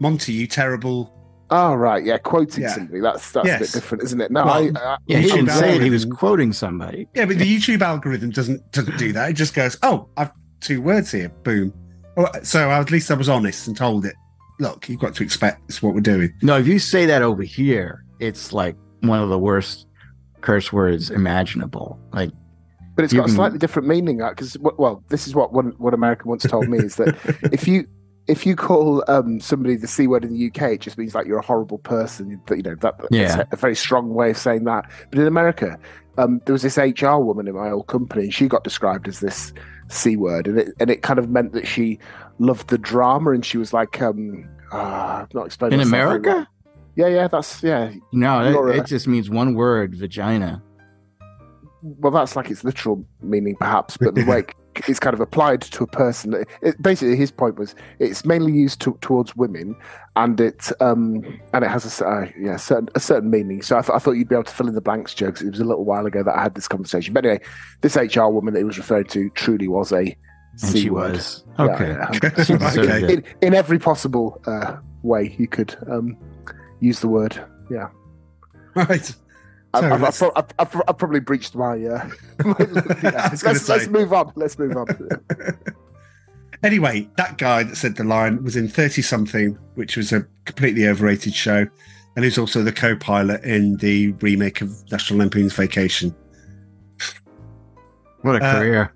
Monty, you terrible. Oh right, yeah, quoting Yeah. somebody. That's that's a bit different, isn't it? No, Well, I, I, yeah, he didn't should say it. He was quoting somebody. Yeah, but the YouTube algorithm doesn't doesn't do that. It just goes, oh, I've two words here, boom. Oh, So at least I was honest and told it. Look, you've got to expect this is what we're doing. No, if you say that over here, it's like one of the worst curse words imaginable. Like, but it's got a slightly different meaning uh, because well, this is what one one American once told me is that if you if you call um, somebody the c word in the UK, it just means like you're a horrible person. You know that that's Yeah. a very strong way of saying that. But in America, um, there was this HR woman in my old company, and she got described as this c word, and it and it kind of meant that she loved the drama, and she was like, um, uh, not explaining in. America, Yeah, yeah, that's yeah. no, it, just means one word: vagina. well, that's like its literal meaning, perhaps, but the way it- it's kind of applied to a person. It, it- basically, his point was it's mainly used to, towards women, and it um and it has a s- uh, yeah certain a certain meaning. So I, th- I thought you'd be able to fill in the blanks, jokes. It was a little while ago that I had this conversation, but anyway, this HR woman that he was referred to truly was a And she word. was okay. yeah. She deserved Okay. in, in every possible uh, way you could um use the word. Yeah. Right. I- So I've, I've, I've, I've, I've probably breached my. Uh, my yeah. I was gonna let's, let's move on. Let's move on. anyway, that guy that said the line was in 30 something, which was a completely overrated show. And he's also the co pilot in the remake of National Lampoon's Vacation. What a Uh, career.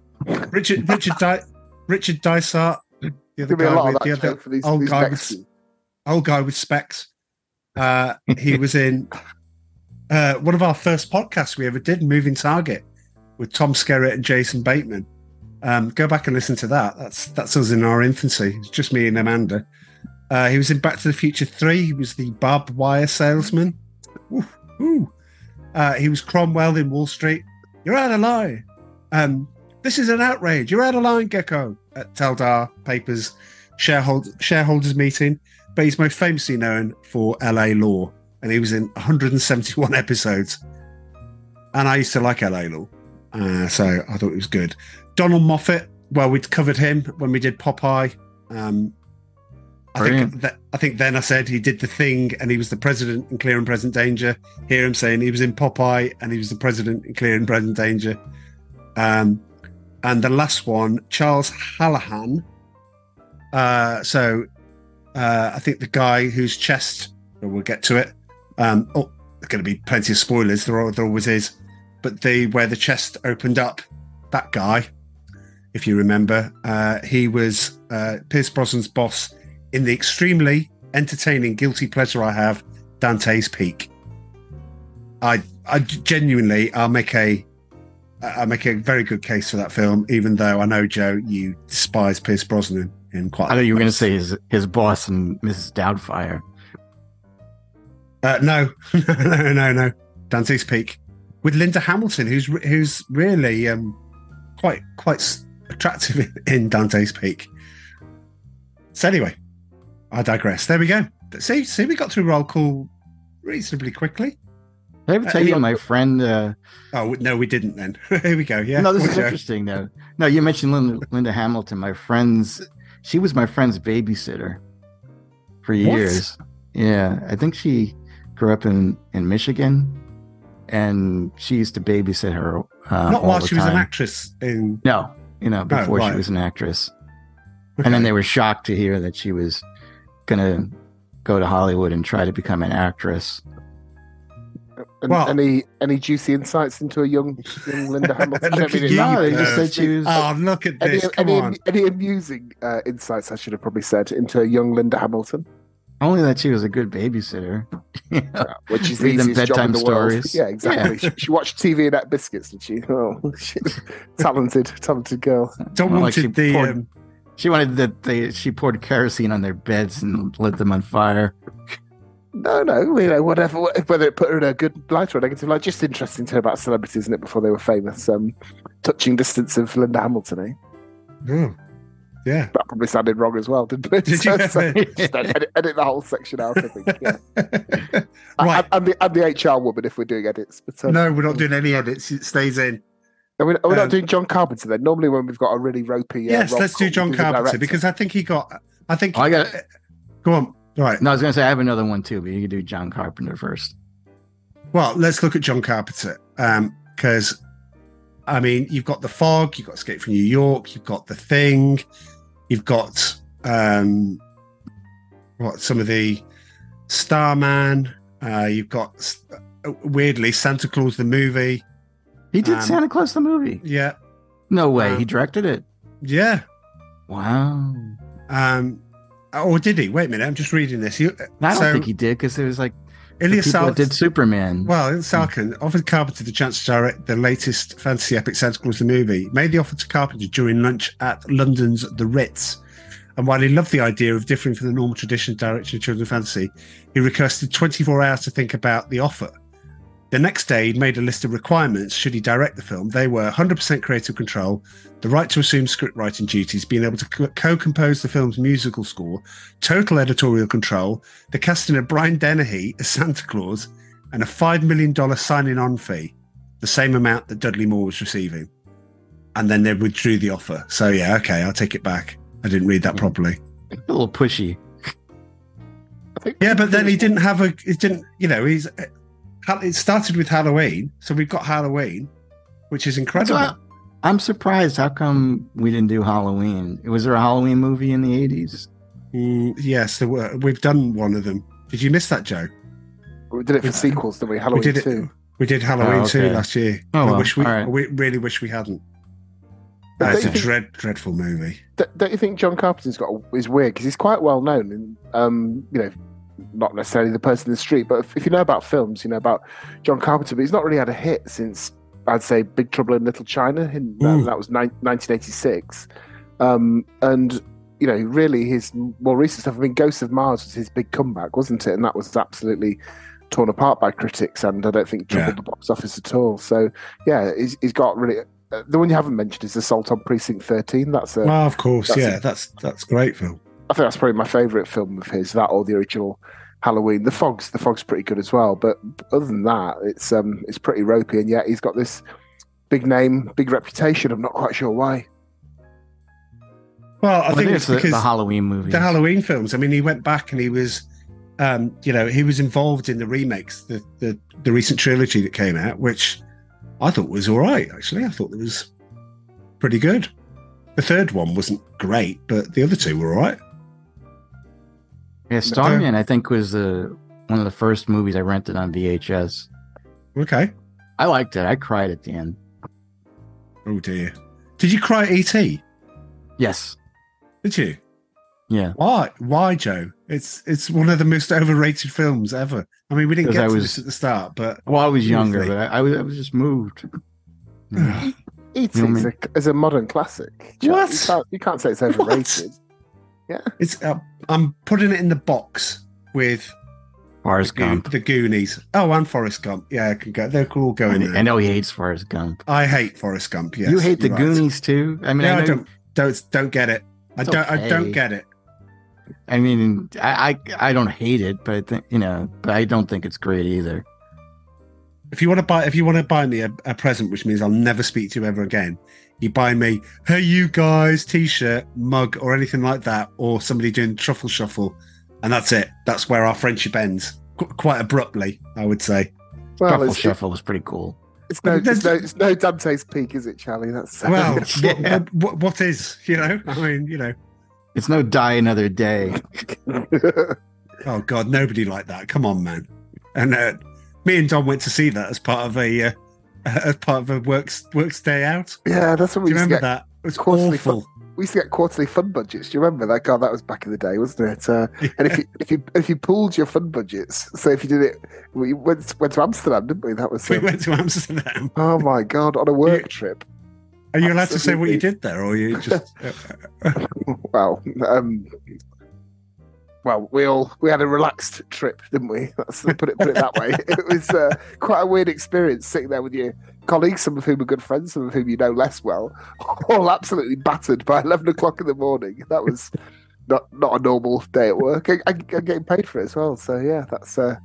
Richard Richard Di- Richard Dysart, the other Give me a guy with the other these, old these guy next with old guy with specs. Uh, he was in uh, one of our first podcasts we ever did, Moving Target, with Tom Skerritt and Jason Bateman. Um, go back and listen to that. That's that's us in our infancy. It's just me and Amanda. Uh, he was in Back to the Future Three. He was the barbed wire salesman. Ooh, ooh. Uh, he was Cromwell in Wall Street. You're out of line. Um, this is an outrage. You're out of line, Gekko. At Teldar Papers sharehold- shareholders meeting but he's most famously known for LA Law, and he was in 171 episodes. And I used to like LA Law, uh, so I thought it was good. Donald Moffat, well, we'd covered him when we did Popeye. Um, I think that I think then I said he did the thing, and he was the president in Clear and Present Danger. Hear him saying he was in Popeye, and he was the president in Clear and Present Danger. Um, and the last one, Charles Hallahan. Uh, so uh, I think the guy whose chest, well, we'll get to it. Um, oh, there's going to be plenty of spoilers. There, al- there always is. But the where the chest opened up, that guy, if you remember, uh, he was uh, Pierce Brosnan's boss in the extremely entertaining guilty pleasure I have, Dante's Peak. I, I genuinely, I'll make a, I'll make a very good case for that film, even though I know Joe, you despise Pierce Brosnan in quite. I know you were going to say his his boss and Mrs. Doubtfire. Uh, no, no, no, no. Dante's Peak with Linda Hamilton, who's who's really um, quite quite attractive in, Dante's Peak. So anyway, I digress. There we go. See, see, we got through roll call reasonably quickly. Did I ever Uh, tell you my friend? Uh, Oh no, we didn't. Then here we go. Yeah. no, this is interesting though. No, you mentioned Linda, Linda Hamilton. My friend's, she was my friend's babysitter for years. Yeah, I think she grew up in in Michigan, and she used to babysit her. Uh, Not while the she was an actress in. No, you know, before right. she was an actress. And then they were shocked to hear that she was gonna go to Hollywood and try to become an actress. And Well- any any juicy insights into a young, young Linda Hamilton? I Look at mean you, No, they just said she was. Oh, look at any, this! Come any, on. any amusing uh, insights, I should have probably said, into a young Linda Hamilton, Only that she was a good babysitter. which is the Read them easiest job in bedtime the world. stories. Yeah, exactly. She, she watched TV and ate biscuits, did she? Oh, she, talented, talented girl. Don't Well, want like she the. poured- Um, She wanted that they she poured kerosene on their beds and lit them on fire. No, no, you know, whatever, whether it put her in a good light or a negative light, just interesting to hear about celebrities, isn't it, before they were famous. Um, touching distance of Linda Hamilton, eh? oh, yeah. That probably sounded wrong as well, didn't it? Did you? So- so just edit, edit the whole section out, I think. Yeah. right. And, and the, and the HR woman if we're doing edits. But um, no, we're not doing any edits. It stays in. Are we, are we um, not doing John Carpenter then? Normally, when we've got a really ropey. Uh, yes, let's do John Carpenter because I think he got. I think. Oh, I got- Go on. Right. No, I was gonna say I have another one too, but you can do John Carpenter first. Well, let's look at John Carpenter because, I mean, you've got The Fog, you've got Escape from New York, you've got The Thing, you've got um, what some of the Starman. Uh, you've got uh, weirdly Santa Claus the movie. He did Um, Santa Claus the movie. Yeah, No way, um, he directed it. yeah. Wow. Um, or did he? Wait a minute, I'm just reading this. You, I don't so think he did because there was like Ilya people Sal- that did Superman. Well, Salkind offered Carpenter the chance to direct the latest fantasy epic Santa Claus the movie. Made the offer to Carpenter during lunch at London's The Ritz. And while he loved the idea of differing from the normal tradition of directing children's fantasy, he requested 24 hours to think about the offer. The next day, he'd made a list of requirements should he direct the film. They were 100% creative control, the right to assume script writing duties, being able to co compose the film's musical score, total editorial control, the casting of Brian Dennehy as Santa Claus, and a $5 million signing on fee, the same amount that Dudley Moore was receiving. And then they withdrew the offer. So, yeah, okay, I'll take it back. I didn't read that hmm. properly. a little pushy. Yeah, but then he didn't have a, it didn't, you know, he's, it started with Halloween. So we've got Halloween, which is incredible. Why I'm surprised. How come we didn't do Halloween? Was there a Halloween movie in the 80s? Mm, yes, there were. We've done one of them. Did you miss that, Joe? We did it for we- sequels, didn't we? Halloween we did it. We did Halloween Oh, too okay. last year. Oh, I wish we, all right. we really wish we hadn't. But That's a think- dread, dreadful movie. Don't you think John Carpenter's got a, is weird because he's quite well known and um, you know not necessarily the person in the street, but if, if you know about films, you know about John Carpenter, but he's not really had a hit since I'd say Big Trouble in Little China, in, that, Mm. that was nine, 1986, um, and you know really his more recent stuff. I mean, Ghosts of Mars was his big comeback, wasn't it? And that was absolutely torn apart by critics, and I don't think troubled Yeah. the box office at all. So yeah, he's, he's got really. Uh, the one you haven't mentioned is Assault on Precinct 13. That's a, Well, of course, that's a- yeah, that's that's great film. I think that's probably my favourite film of his. That or the original Halloween. The Fog's the Fog's pretty good as well. But other than that, it's um it's pretty ropey, and yet he's got this big name, big reputation. I'm not quite sure why. Well, I Well, think it's is the, because the Halloween movie. the Halloween films. I mean, he went back and he was, um, you know, he was involved in the remakes, the the, the recent trilogy that came out, which I thought was all right. Actually, I thought it was pretty good. The third one wasn't great, but the other two were all right. Yeah, Starman, I think, was the one of the first movies I rented on VHS. Okay. I liked it. I cried at the end. Oh dear. Did you cry at ET? Yes. Did you? Yeah. Why? Why, Joe? It's it's one of the most overrated films ever. I mean, we didn't get I to was- this at the start, but Well, I was younger, but I, I was I was just moved. Yeah. E.T. You know is what a, is a modern classic. Chuck. What? You can't, you can't say it's overrated. It's uh, I'm putting it in the box with Forrest the, Go- Gump. the Goonies. Oh, and Forrest Gump. Yeah, I can go. They're all going I, there. I know he hates Forrest Gump. I hate Forrest Gump. Yes, you hate the you're right. Goonies too. I mean, Yeah, I, I, know, don't don't don't get it. I It's don't. I okay. don't get it. I mean, I, I I don't hate it, but I think you know, but I don't think it's great either. If you want to buy, if you want to buy me a, a present, which means I'll never speak to you ever again, you buy me "Hey you guys" T-shirt, mug, or anything like that, or somebody doing truffle shuffle, and that's it. That's where our friendship ends. Qu- quite abruptly, I would say. Well, Truffle it's, Shuffle was pretty cool. it's, no, it's, no, it's no Dante's Peak, is it, Charlie? That's Well, Yeah. what, what, what is? You know, I mean, you know. It's no Die Another Day. Oh God, nobody like that. Come on, man. And uh, me and Don went to see that as part of a uh, as part of a works works day out. yeah, that's what Do we you used to remember get. that? It was Quarterly awful. We used to get quarterly fund budgets. Do you remember that? God, that was back in the day, wasn't it? Uh, and if you if you if you pooled your fund budgets, so if you did it, we went went to Amsterdam, didn't we? That was we um, went to Amsterdam. oh my god on a work trip. Are you allowed to say what you did there, or you just? uh, Well, um, well, we all we had a relaxed trip, didn't we? That's, put it put it that way. It was uh, quite a weird experience sitting there with your colleagues, some of whom are good friends, some of whom you know less well, all absolutely battered by eleven o'clock in the morning. That was not not a normal day at work. I, I, I'm getting paid for it as well, so yeah, that's uh,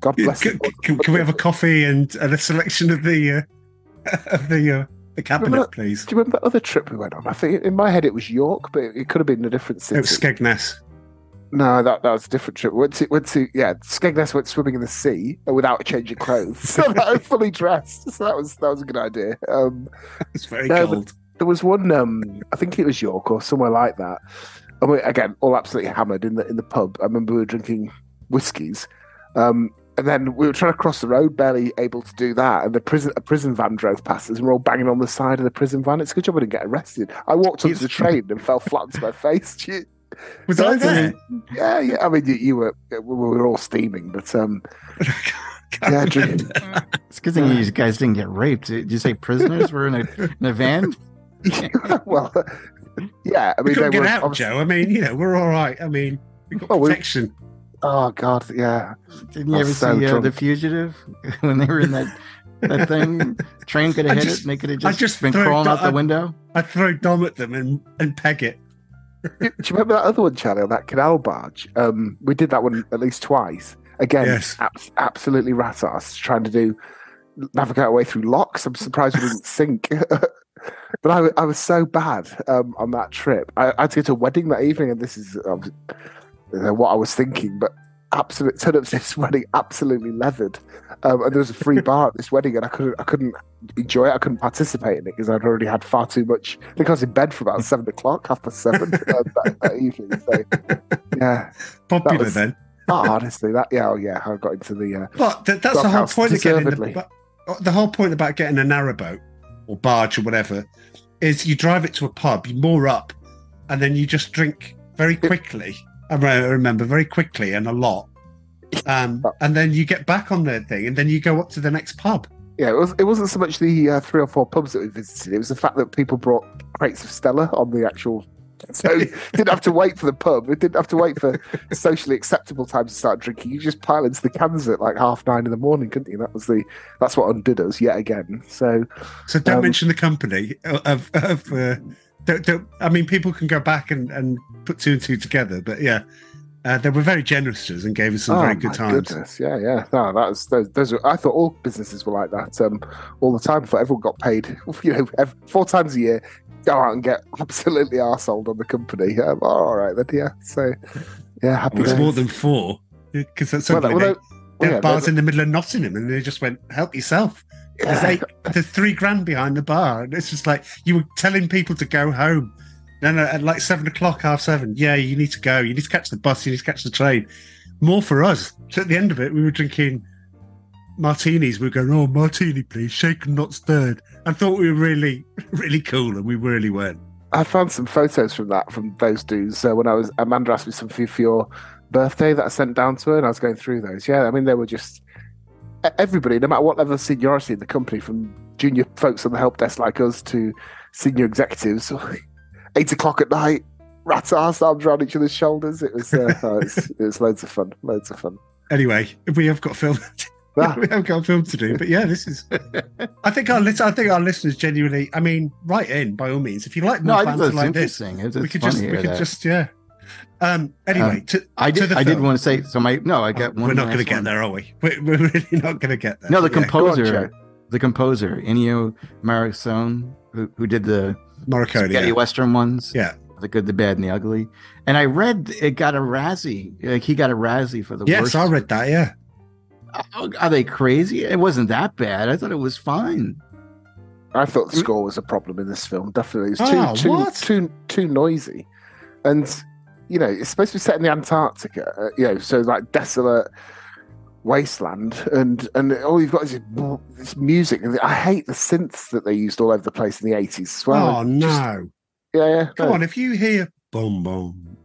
God bless. can, can- can we have a coffee and, and a selection of the uh, of the uh, the cabinet, Remember- please? Do you remember that other trip we went on? I think in my head it was York, but it could have been a different city. It was Skegness. No, that, that was a different trip. Went to went to yeah, Skegness went swimming in the sea without changing clothes. so I was fully dressed. So that was that was a good idea. Um, It's very No, cold. there was one um, I think it was York or somewhere like that. And we, again, all absolutely hammered in the in the pub. I remember we were drinking whiskies. Um, and then we were trying to cross the road, barely able to do that. And the prison a prison van drove past us, and we're all banging on the side of the prison van. It's a good job I didn't get arrested. I walked onto the train and fell flat onto my face. Was I there? Yeah, yeah. I mean, you, you were we were all steaming, but um, Yeah. It's a good thing you guys didn't get raped. Did you say prisoners were in a, in a van? well, yeah. I mean, couldn't they get were out, obviously- Joe. I mean, you know, we're all right. I mean, we got Oh, we- protection. Oh God, yeah. Didn't you ever so see uh, the fugitive when they were in that that thing? Train could have hit just- it. and They could have I just, just been crawling out the window. I'd throw Dom at them and, and peg it. Do you remember that other one, Charlie, on that canal barge? Um, we did that one at least twice. Again, Yes. abs- absolutely rat ass trying to do navigate our way through locks. I'm surprised we didn't sink. but I, I was so bad um, on that trip. I, I had to go to a wedding that evening, and this is um, what I was thinking. But absolute turned up to this wedding absolutely leathered, um, and there was a free bar at this wedding, and I couldn't I couldn't enjoy it. I couldn't participate in it because I'd already had far too much. I think I was in bed for about seven o'clock, half past seven uh, that, that evening. So yeah, Popular was- then. oh, honestly, that yeah, oh yeah, I got into the uh, But th- that's the whole point of getting the, the whole point about getting a narrowboat or barge or whatever is you drive it to a pub, you moor up, and then you just drink very quickly. I remember very quickly and a lot. Um, and then you get back on the thing, and then you go up to the next pub. Yeah, it, was, it wasn't so much the uh, three or four pubs that we visited. It was the fact that people brought crates of Stella on the actual. So didn't have to wait for the pub. It didn't have to wait for socially acceptable times to start drinking. You just pile into the cans at like half nine in the morning, couldn't you? That was the that's what undid us yet again. So So don't Um, mention the company of. of uh, don't, don't, I mean, people can go back and, and put two and two together, but yeah, uh, they were very generous to us and gave us some very good Oh times. Goodness, yeah, yeah. No, that was those. those are, I thought all businesses were like that um, all the time. I thought everyone got paid, you know, ev four times a year. Go out and get absolutely arseholed on the company. Um, all right, then, yeah. So, yeah, happy It was more than four because that's Well, something well, they, they yeah, bars in the middle of Nottingham, and they just went, "Help yourself." There's, uh, eight, there's three grand behind the bar, and it's just like you were telling people to go home. No, no, at like seven o'clock, half seven. Yeah, you need to go. You need to catch the bus. You need to catch the train. More for us. So at the end of it, we were drinking martinis. We were going, "Oh, martini, please, shaken, not stirred." I thought we were really, really cool, and we really weren't. I found some photos from that from those dudes. So when I was Amanda asked me something for your birthday that I sent down to her, and I was going through those. Yeah, I mean they were just everybody, no matter what level of seniority in the company, from junior folks on the help desk like us to senior executives. Eight o'clock at night, rat ass arms around each other's shoulders. It was uh, oh, it's, it was loads of fun, loads of fun. Anyway, we have got film. Ah. we have got film to do, but yeah, this is. I think our lis- I think our listeners genuinely. I mean, write in by all means if you like No, more I think fans that's like this. interesting. It's, We could just we could that. just yeah. Um. Anyway, Um, to, I to did. the I did want to say. So my no, I got one. We're not going to get there, are we? We're, we're really not going to get there. No, the Yeah. composer, the composer Ennio Morricone, who who did the Morricone. spaghetti Yeah. western ones. Yeah. the good, the bad, and the ugly. And I read it got a Razzie. Like he got a Razzie for the Yes, worst. I read that. Yeah. Oh, Are they crazy? It wasn't that bad. I thought it was fine. I thought the score was a problem in this film. Definitely, it was too too too too noisy, and you know it's supposed to be set in the Antarctica. Uh, you know, so like desolate wasteland, and and all you've got is this, this music. And I hate the synths that they used all over the place in the eighties as well. oh Just- no! yeah, yeah. Come no. on, if you hear boom boom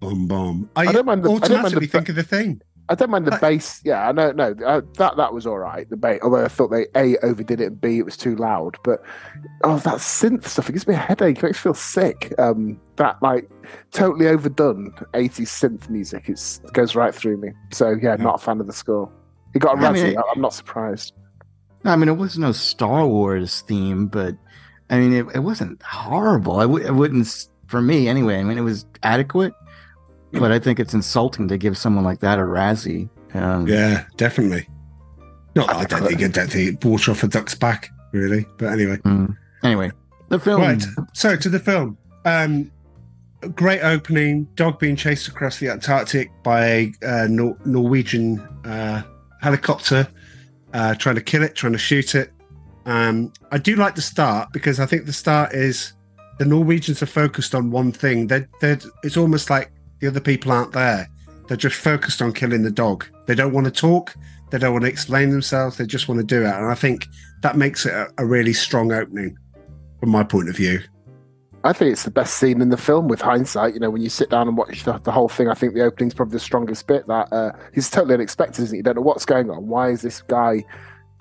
boom boom, I, I don't mind the- I don't mind automatically the- think of the thing. I don't mind the bass. Yeah, I know. No, uh, that that was all right. The bass, although I thought they a overdid it and b it was too loud. But oh, that synth stuff it gives me a headache. It makes me feel sick. Um, that like totally overdone '80s synth music. It's, it goes right through me. So yeah, not a fan of the score. He got a I mean- I'm not surprised. No, I mean, it was no Star Wars theme, but I mean, it, it wasn't horrible. I w- it wouldn't, for me anyway. I mean, it was adequate, but I think it's insulting to give someone like that a Razzie. Um, Yeah, definitely. No, I don't think I don't water off a duck's back, really. But anyway, mm. Anyway, the film. right. So to the film. Um, great opening. Dog being chased across the Antarctic by a uh, Nor- Norwegian uh, helicopter, uh, trying to kill it, trying to shoot it. Um, I do like the start because I think the start is the Norwegians are focused on one thing. They're, they're, it's almost like the other people aren't there. They're just focused on killing the dog. They don't want to talk. They don't want to explain themselves. They just want to do it. And I think that makes it a, a really strong opening from my point of view. I think it's the best scene in the film with hindsight. You know, when you sit down and watch the, the whole thing, I think the opening's probably the strongest bit. That uh, he's totally unexpected, isn't he? You don't know what's going on. Why is this guy?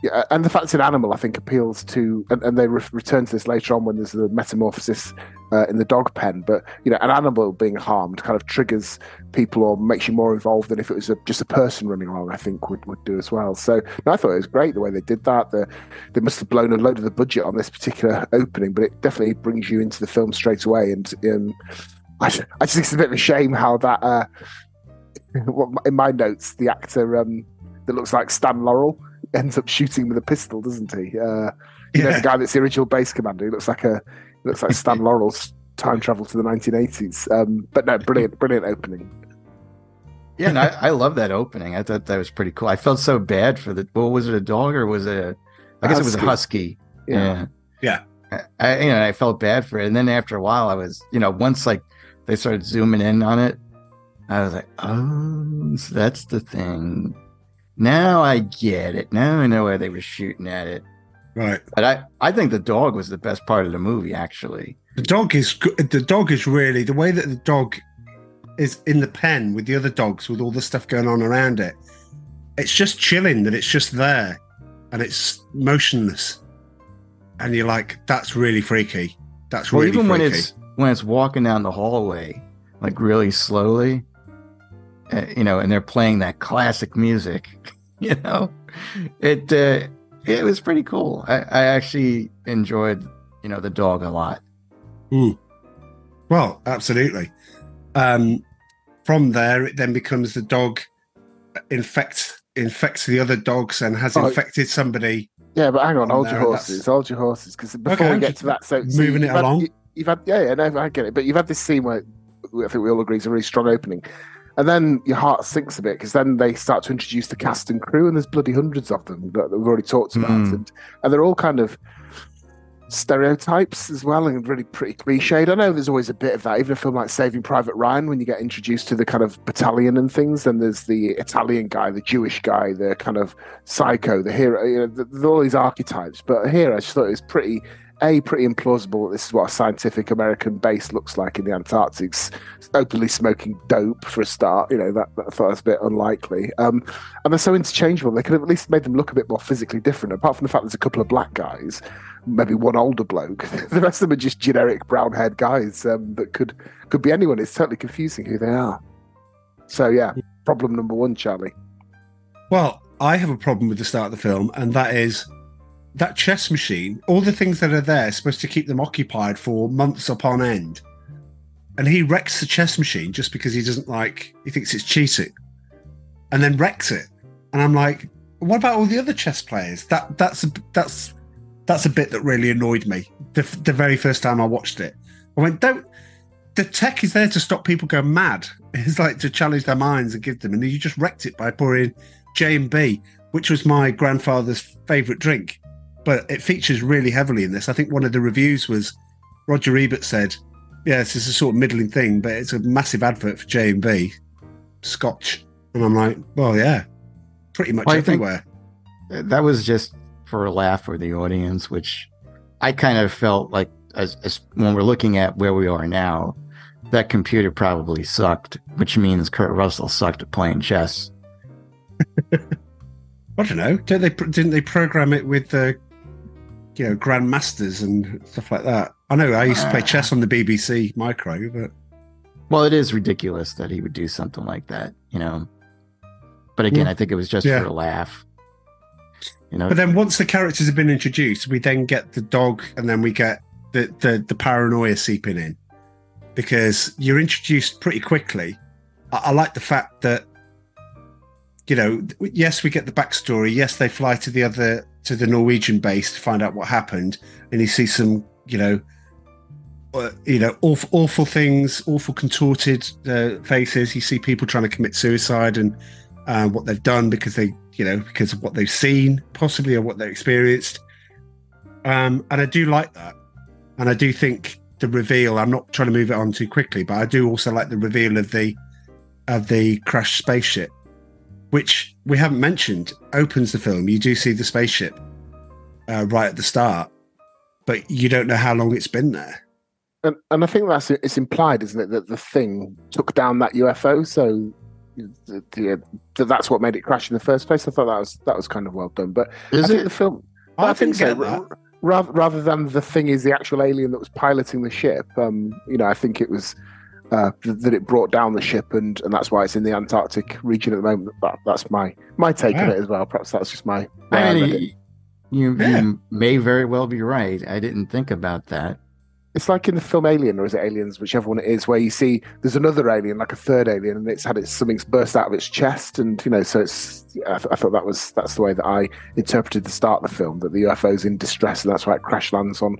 Yeah, and the fact it's an animal, I think, appeals to, and, and they re- return to this later on when there's the metamorphosis uh, in the dog pen. But you know, an animal being harmed kind of triggers people or makes you more involved than if it was a, just a person running along. I think would, would do as well. So no, I thought it was great the way they did that. The, they must have blown a load of the budget on this particular opening, but it definitely brings you into the film straight away. And um, I, I just think it's a bit of a shame how that. Uh, in my notes, the actor um, that looks like Stan Laurel ends up shooting with a pistol, doesn't he? Uh, you know, the guy that's the original base commander. He looks like a he looks like Stan Laurel's time travel to the 1980s. Um, but no, brilliant, brilliant opening. Yeah, and I, I love that opening. I thought that was pretty cool. I felt so bad for the. Well, was it a dog or was it? A, I guess it was a husky. Yeah. Yeah. I, you know, I felt bad for it, and then after a while, I was, you know, once like they started zooming in on it, I was like, oh, so that's the thing. Now I get it. Now I know why they were shooting at it. Right. But I, I think the dog was the best part of the movie, actually. The dog is the dog is really the way that the dog is in the pen with the other dogs with all the stuff going on around it. It's just chilling that it's just there and it's motionless. And you're like, that's really freaky. That's Well, really even when it's when it's walking down the hallway, like really slowly, uh, you know, and they're playing that classic music, you know, it uh, it was pretty cool. I, I actually enjoyed, you know, the dog a lot. Well, absolutely. Um, from there, it then becomes the dog infects infects the other dogs and has Oh, infected somebody. Yeah, but hang on, hold your horses, hold your horses, because before I'm we get to that, so, so moving you've it had- along. you- You've had, yeah, yeah, no, I get it, but you've had this scene where I think we all agree is a really strong opening, and then your heart sinks a bit because then they start to introduce the cast and crew, and there's bloody hundreds of them that we've already talked about, Mm. and and they're all kind of stereotypes as well and really pretty cliched. I know there's always a bit of that, even a film like Saving Private Ryan, when you get introduced to the kind of battalion and things, then there's the Italian guy, the Jewish guy, the kind of psycho, the hero, you know, th- there's all these archetypes. But here I just thought it was pretty, A, pretty implausible that this is what a scientific American base looks like in the Antarctic, openly smoking dope for a start. You know, that, that I thought was a bit unlikely. Um, and they're so interchangeable. They could have at least made them look a bit more physically different, apart from the fact there's a couple of black guys maybe one older bloke. the rest of them are just generic brown-haired guys um, that could could be anyone. It's totally confusing who they are. So yeah, problem number one, Charlie. Well, I have a problem with the start of the film, and that is that chess machine. All the things that are there supposed to keep them occupied for months upon end, and he wrecks the chess machine just because he doesn't like. He thinks it's cheating, and then wrecks it. And I'm like, what about all the other chess players? That that's a, that's that's a bit that really annoyed me. The the very first time I watched it, I went, don't. The tech is there to stop people going mad. It's like to challenge their minds and give them, and you just wrecked it by pouring J and B, which was my grandfather's favorite drink. But it features really heavily in this. I think one of the reviews was Roger Ebert said, "Yeah, this is a sort of middling thing, but it's a massive advert for J and B, Scotch." And I'm like, "Well, yeah, pretty much Well, everywhere." that was just for a laugh for the audience, which I kind of felt like as, as when we're looking at where we are now, that computer probably sucked, which means Kurt Russell sucked at playing chess. I don't know. Don't they? Didn't they program it with the, you know, grandmasters and stuff like that? I know. I used to play chess on the BBC Micro, but Well, it is ridiculous that he would do something like that, you know. But again, Yeah. I think it was just Yeah. for a laugh. You know, but then once the characters have been introduced, we then get the dog, and then we get the the, the paranoia seeping in because you're introduced pretty quickly. I, I like the fact that you know, yes, we get the backstory. Yes, they fly to the other to the Norwegian base to find out what happened, and you see some, you know, uh, you know, awful, awful things, awful contorted uh, faces. You see people trying to commit suicide and uh, what they've done because they, you know, because of what they've seen, possibly, or what they've experienced. Um, and I do like that, and I do think the reveal. I'm not trying to move it on too quickly, but I do also like the reveal of the of the crashed spaceship, which we haven't mentioned. Opens the film. You do see the spaceship uh, right at the start, but you don't know how long it's been there. And, and I think that's it's implied, isn't it, that the thing took down that UFO, so the, the, that that's what made it crash in the first place. I thought that was that was kind of well done. But I is think it? the film, I I, think so. that. Rather, rather than the thing is the actual alien that was piloting the ship, um, you know, I think it was uh, that it brought down the ship, and, and that's why it's in the Antarctic region at the moment. That, that's my my take on it as well. Perhaps that's just my. my I mean, you, Yeah. you may very well be right. I didn't think about that. It's like in the film Alien, or is it Aliens, whichever one it is, where you see there's another alien, like a third alien, and it's had its something's burst out of its chest, and you know, so it's. I, th- I thought that was that's the way that I interpreted the start of the film that the UFO's in distress, and that's why it crash lands on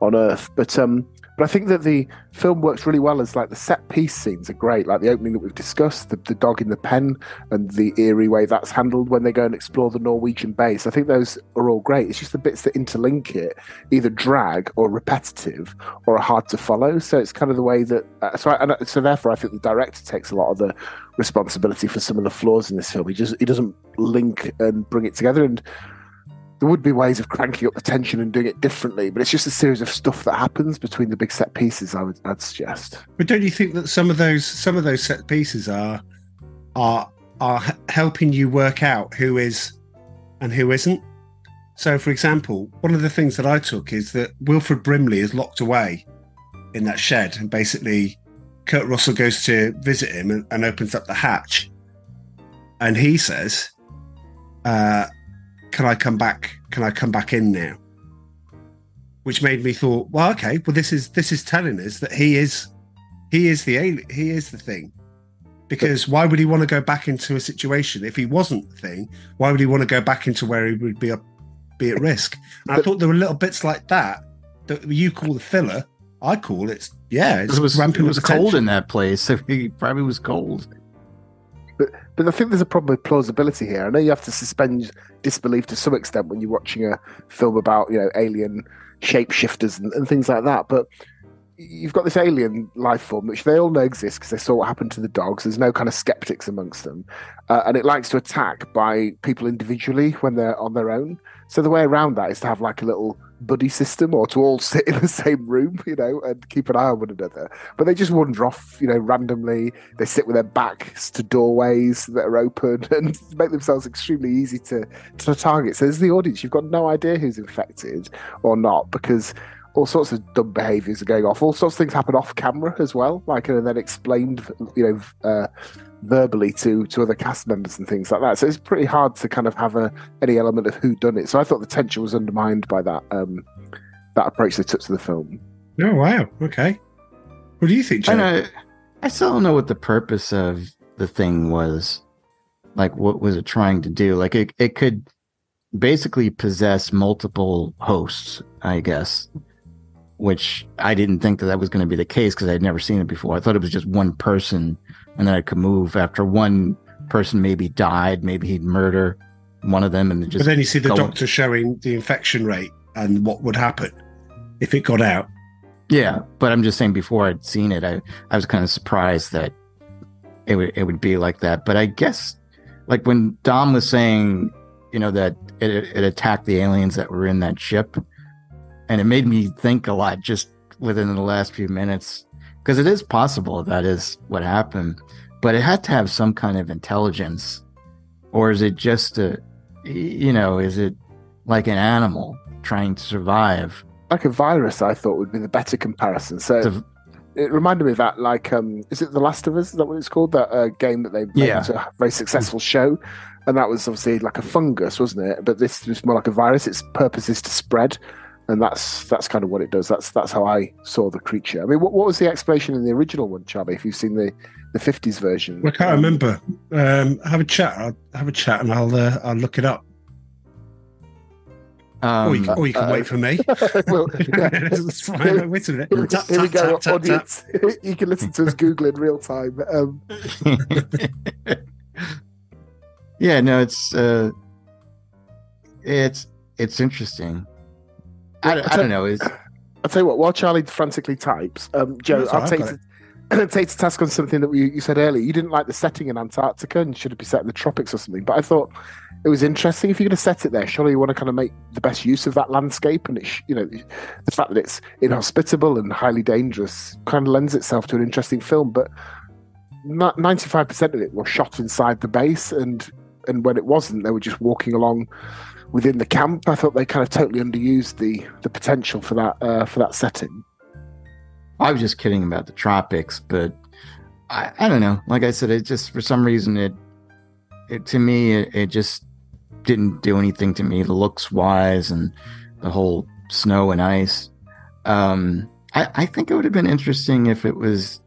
on Earth. But um, but I think that the film works really well as like the set piece scenes are great, like the opening that we've discussed, the, the dog in the pen, and the eerie way that's handled when they go and explore the Norwegian base. I think those are all great. It's just the bits that interlink it either drag or repetitive or are hard to follow. So it's kind of the way that. Uh, so, I, and so therefore, I think the director takes a lot of the responsibility for some of the flaws in this film. He just he doesn't link and bring it together. And there would be ways of cranking up the tension and doing it differently, but it's just a series of stuff that happens between the big set pieces. I would I'd suggest. But don't you think that some of those some of those set pieces are are are helping you work out who is and who isn't? So, for example, one of the things that I took is that Wilford Brimley is locked away in that shed, and basically, Kurt Russell goes to visit him and, and opens up the hatch, and he says, uh, "Can I come back? Can I come back in now?" Which made me thought, well, okay, well, this is this is telling us that he is he is the alien, he is the thing. Because why would he want to go back into a situation if he wasn't the thing? Why would he want to go back into where he would be a, be at risk? And I thought there were little bits like that that you call the filler. I call it, yeah, it's It was, it was cold in that place, so he probably was cold. But but I think there's a problem with plausibility here. I know you have to suspend disbelief to some extent when you're watching a film about, you know, alien shapeshifters and, and things like that. But you've got this alien life form, which they all know exists because they saw what happened to the dogs. There's no kind of skeptics amongst them. Uh, and it likes to attack by people individually when they're on their own. So the way around that is to have like a little buddy system or to all sit in the same room, you know, and keep an eye on one another. But they just wander off, you know, randomly. They sit with their backs to doorways that are open and make themselves extremely easy to, to target. So as the audience, you've got no idea who's infected or not because all sorts of dumb behaviours are going off. All sorts of things happen off camera as well, like and then explained, you know, uh, verbally to to other cast members and things like that. So it's pretty hard to kind of have a any element of who done it. So I thought the tension was undermined by that um, that approach they took to the film. Oh wow, okay. What do you think, Joe? I. I still don't know what the purpose of the thing was. Like, what was it trying to do? Like, it, it could basically possess multiple hosts, I guess, which I didn't think that that was going to be the case because I'd never seen it before. I thought it was just one person and then it could move after one person maybe died, maybe he'd murder one of them and then But then you see the doctor showing the infection rate and what would happen if it got out. Yeah, but I'm just saying before I'd seen it, I, I was kind of surprised that it would it would be like that. But I guess like when Dom was saying, you know, that it, it attacked the aliens that were in that ship, and it made me think a lot just within the last few minutes because it is possible that is what happened, but it had to have some kind of intelligence, or is it just a, you know, is it like an animal trying to survive? Like a virus, I thought would be the better comparison. So The- it reminded me of that, like, um, is it The Last of Us? Is that what it's called? That uh, game that they made Yeah. a very successful show, and that was obviously like a fungus, wasn't it? But this is more like a virus. Its purpose is to spread, and that's that's kind of what it does. That's that's how I saw the creature. I mean, what, what was the explanation in the original one, Charlie? If you've seen the the fifties version, I can't Um, remember. Um, have a chat. I'll have a chat and I'll uh, I'll look it up. Um, or, you, or you can uh, wait for me. well, yeah. Fine. Wait a minute. Here, Tap, here we go, tap. audience. you can listen to us Google in real time. Um, yeah, no, it's uh, it's it's interesting. I, don't- I don't know. Is I'll tell you what, while Charlie frantically types, um, Joe, I'll right, take to, take to task on something that you, you said earlier. You didn't like the setting in Antarctica and should it be set in the tropics or something. But I thought it was interesting. If you're going to set it there, surely you want to kind of make the best use of that landscape. And, it, sh- you know, the fact that it's inhospitable and highly dangerous kind of lends itself to an interesting film. But 95% of it was shot inside the base. And, and when it wasn't, they were just walking along within the camp. I thought they kind of totally underused the the potential for that uh, for that setting. I was just kidding about the tropics, but I, I don't know. Like I said, it just for some reason it it to me it, it just didn't do anything to me The looks wise and the whole snow and ice. Um, I, I think it would have been interesting if it was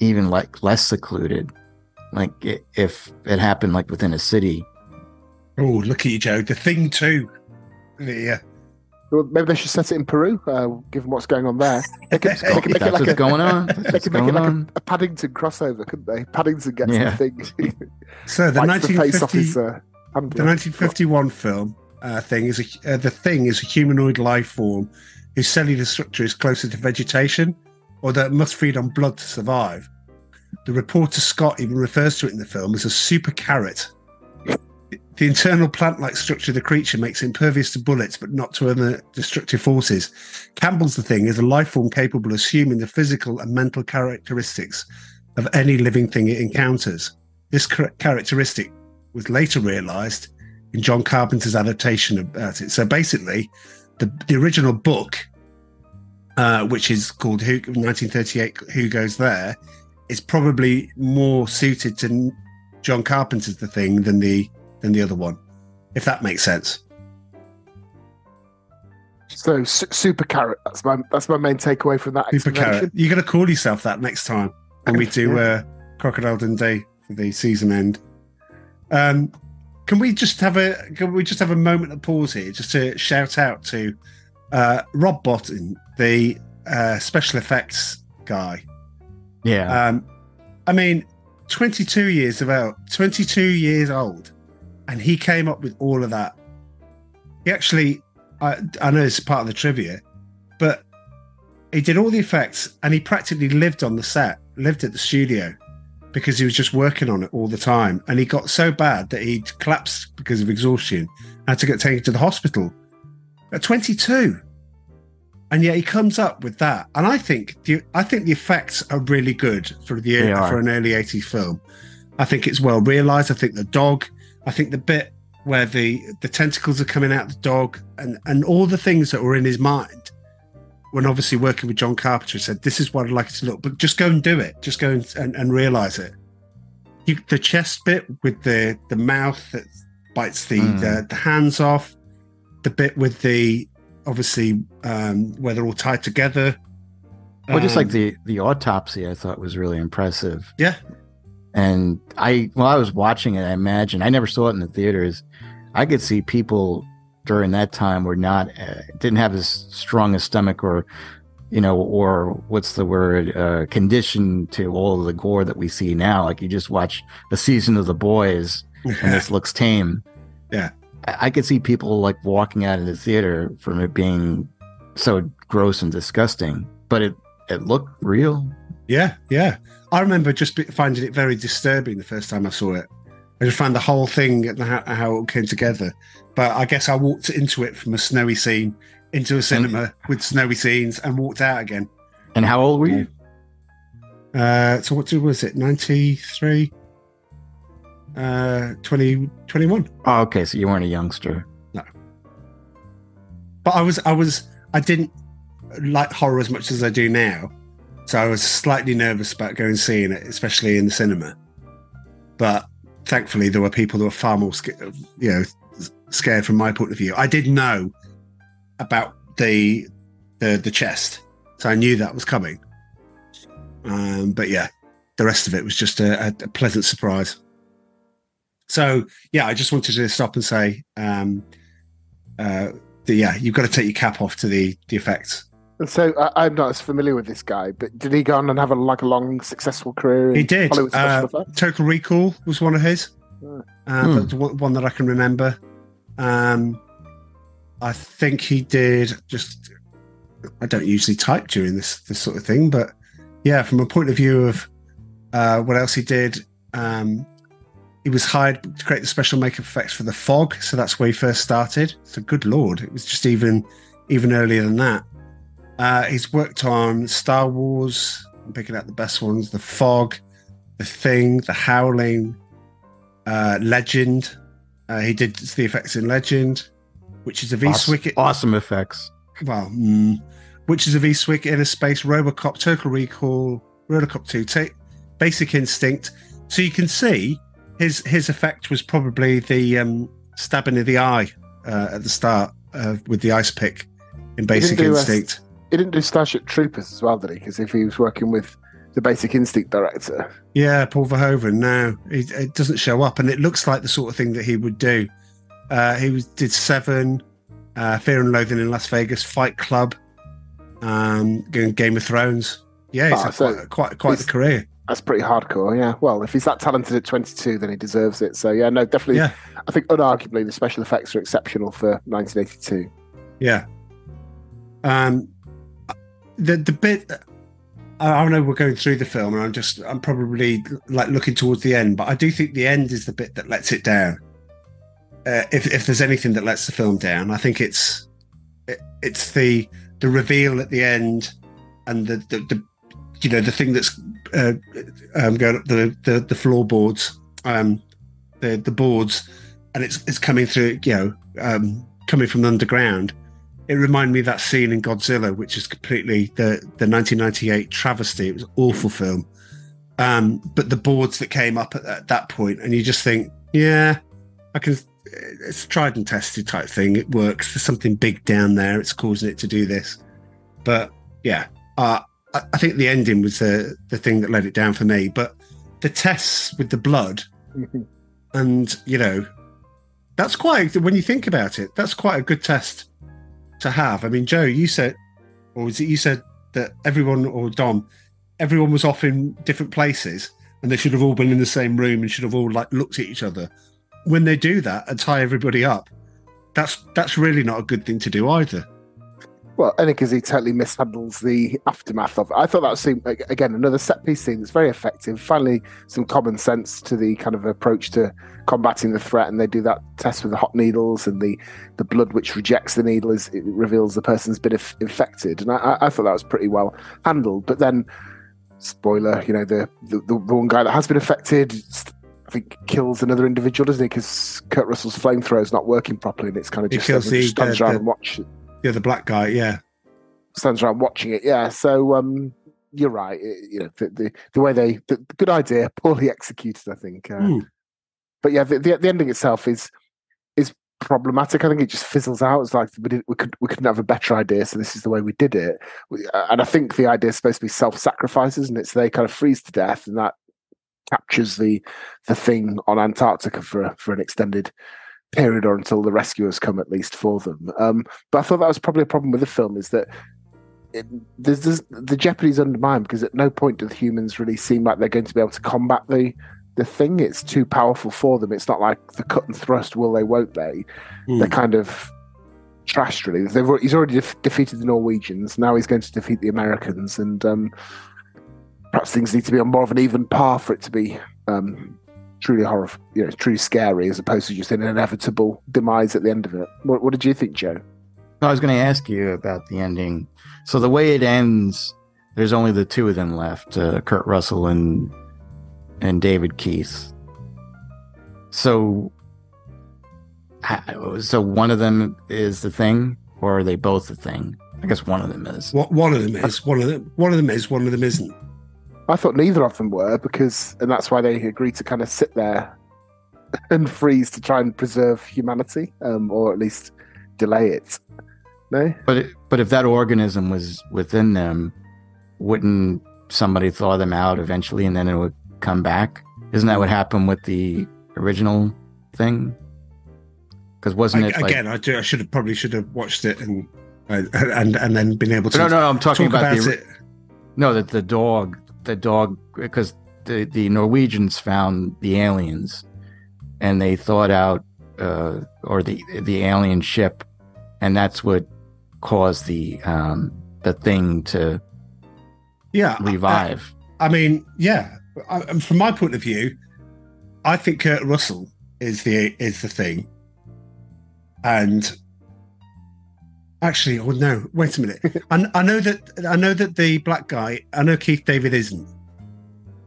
even like less secluded, like if it happened like within a city. Oh, look at you, Joe. The thing too. Yeah. Well, maybe they should set it in Peru, uh, given what's going on there. They could, they could make it like what's a, going on. They could make it like a, a Paddington crossover, couldn't they? Paddington gets Yeah. the thing, So the bites the face off 1950, his uh, the handler. 1951 film uh, thing is a, uh, the thing is a humanoid life form whose cellular structure is closer to vegetation, or that must feed on blood to survive. The reporter Scott even refers to it in the film as a super carrot. The internal plant-like structure of the creature makes it impervious to bullets, but not to other destructive forces. Campbell's the thing is a life form capable of assuming the physical and mental characteristics of any living thing it encounters. This char- characteristic was later realised in John Carpenter's adaptation about it. So basically, the the original book, uh, which is called Who, 1938, Who Goes There, is probably more suited to John Carpenter's The Thing than the than the other one, if that makes sense. So su- super carrot. That's my that's my main takeaway from that Super carrot. You're going to call yourself that next time when we do Yeah. uh, Crocodile Dundee for the season end. Um, can we just have a can we just have a moment of pause here, just to shout out to uh, Rob Bottin, the uh, special effects guy. Yeah. Um, I mean, 22 years about 22 years old, and he came up with all of that. He actually, I, I know it's part of the trivia, but he did all the effects, and he practically lived on the set, lived at the studio, because he was just working on it all the time. And he got so bad that he collapsed because of exhaustion, had to get taken to the hospital at 22 and yet he comes up with that. And i think the i think the effects are really good for the for an early 80s film. I think it's well realized. I think the dog i think the bit where the the tentacles are coming out the dog and and all the things that were in his mind when obviously working with john carpenter he said this is what i'd like it to look but just go and do it just go and, and, and realize it you, the chest bit with the the mouth that bites the, Mm. the the hands off the bit with the obviously um where they're all tied together well, just like Um, the the autopsy, I thought was really impressive. yeah And I, while I was watching it, I imagine I never saw it in the theaters. I could see people during that time were not uh, didn't have as strong a stomach or, you know, or what's the word, uh, condition to all of the gore that we see now. Like you just watch a season of The Boys and this looks tame. Yeah. I, I could see people like walking out of the theater from it being so gross and disgusting, but it it looked real. Yeah, yeah. I remember just finding it very disturbing the first time I saw it. I just found the whole thing and how, how it all came together. But I guess I walked into it from a snowy scene into a cinema with snowy scenes and walked out again. And how old were you? Uh, so what was it? 93? Uh, 20, 21. Oh, okay, so you weren't a youngster. No. But I was, I was, I didn't like horror as much as I do now. So I was slightly nervous about going and seeing it, especially in the cinema. But thankfully, there were people who were far more, you know, scared from my point of view. I did know about the the the chest, so I knew that was coming. Um, but yeah, the rest of it was just a, a, pleasant surprise. So yeah, I just wanted to stop and say, um, uh, that, yeah, you've got to take your cap off to the the effects. And so I, I'm not as familiar with this guy, but did he go on and have a like a long successful career? He did. Hollywood Uh. Total Recall was one of his. Hmm. Uh, Hmm. That's one one that I can remember. Um, I think he did just. I don't usually type during this this sort of thing, but yeah, from a point of view of uh, what else he did, um, he was hired to create the special makeup effects for the fog, so that's where he first started. So good lord, it was just even even earlier than that. Uh, he's worked on Star Wars. I'm picking out the best ones: The Fog, The Thing, The Howling, uh, Legend. Uh, he did the effects in Legend, which is a V Awesome, awesome effects. Well, mm, which is a V Swick a Space, Robocop, Total Recall, Robocop 2, Ta- Basic Instinct. So you can see his his effect was probably the um, stabbing of the eye uh, at the start uh, with the ice pick in Basic do, Instinct. He didn't do Starship Troopers as well, did he? Because if he was working with the Basic Instinct director, Yeah, Paul Verhoeven. No, it, it doesn't show up, and it looks like the sort of thing that he would do. Uh, he was, did Seven, uh, Fear and Loathing in Las Vegas, Fight Club, um, Game of Thrones. Yeah, he's had so quite, quite quite the career. that's pretty hardcore. Yeah. Well, if he's that talented at 22, then he deserves it. So yeah, no, definitely. Yeah. I think unarguably the special effects are exceptional for 1982. Yeah. Um, the the bit. I know we're going through the film, and I'm just I'm probably like looking towards the end, but I do think the end is the bit that lets it down. uh, if if there's anything that lets the film down, I think it's it, it's the the reveal at the end and the the, the you know the thing that's uh, um, going up the the, the floorboards, um, the the boards, and it's it's coming through, you know, um, coming from underground. It reminded me of that scene in Godzilla, which is completely the the 1998 travesty. It was an awful film. Um, but the boards that came up at, at that point, and you just think, yeah, I can. It's a tried and tested type thing. It works. There's something big down there. It's causing it to do this. But yeah, uh, I, I think the ending was the the thing that let it down for me. But the tests with the blood, and you know, that's quite when you think about it. That's quite a good test to have. I mean, Joe, you said, or was it you said that everyone or Dom, everyone was off in different places, and they should have all been in the same room and should have all like looked at each other. When they do that and tie everybody up, that's that's really not a good thing to do either. Well, only because he totally mishandles the aftermath of it. I thought that seemed again another set piece scene that's very effective. Finally, some common sense to the kind of approach to combating the threat, and they do that test with the hot needles and the the blood which rejects the needle is it reveals the person's been inf- infected, and I, I thought that was pretty well handled. But then, spoiler, you know, the the, the one guy that has been affected. I think kills another individual, doesn't he? Because Kurt Russell's flamethrower is not working properly, and it's kind of just, kills the- just stands the- around the- and watch Yeah, the black guy. Yeah, stands around watching it. Yeah, so um, you're right. It- you know, the, the the way they the, good idea, poorly executed. I think. Uh, Hmm. But yeah, the, the the ending itself is is problematic. I think it just fizzles out. It's like we did, we could we couldn't have a better idea, so this is the way we did it. We, uh, and I think the idea is supposed to be self sacrifices, and it's they kind of freeze to death, and that captures the the thing on Antarctica for for an extended period or until the rescuers come at least for them. Um, but I thought that was probably a problem with the film is that it, there's, there's the jeopardy's undermined because at no point do the humans really seem like they're going to be able to combat the the thing. It's too powerful for them. It's not like the cut and thrust. Will they? Won't they? They're kind of trashed really. They've, he's already def- defeated the Norwegians. Now he's going to defeat the Americans, and um, perhaps things need to be on more of an even par for it to be um, truly horror, you know, truly scary, as opposed to just an inevitable demise at the end of it. What, what did you think, Joe? I was going to ask you about the ending. So the way it ends, there's only the two of them left, uh, Kurt Russell and and David Keith. So, so one of them is the thing, or are they both the thing? I guess one of them is. what one of them is. One of them. One of them is. One of them isn't. I thought neither of them were because, and that's why they agreed to kind of sit there and freeze to try and preserve humanity, um, or at least delay it. No, But it, but if that organism was within them, wouldn't somebody thaw them out eventually, and then it would come back? Isn't that what happened with the original thing? Because wasn't I, it like, again, I, do, I should have probably should have watched it and uh, and and then been able to no, no, no, I'm talking talk about, about, the it. no that the dog, the dog, because the the Norwegians found the aliens, and they thought out, uh, or the the alien ship, and that's what caused the um the thing to Yeah, revive. I mean, yeah. I, from my point of view, I think Kurt Russell is the is the thing. And actually, oh no, wait a minute. I, I know that I know that the black guy. I know Keith David isn't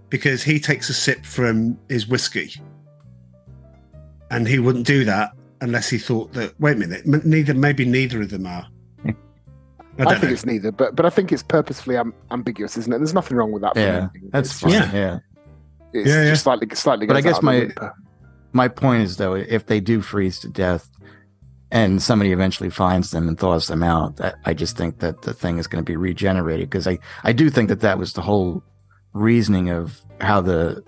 because he takes a sip from his whiskey, and he wouldn't do that unless he thought that. Wait a minute, m- neither maybe neither of them are. I I, think know. it's neither, but but I think it's purposefully am- ambiguous, isn't it? There's nothing wrong with that. Yeah, that's fine. just- Yeah. yeah. It's Yeah, yeah. just slightly slightly. But I guess out of the my- My point is though, if they do freeze to death, and somebody eventually finds them and thaws them out, that, I just think that the thing is going to be regenerated because I I do think that that was the whole reasoning of how the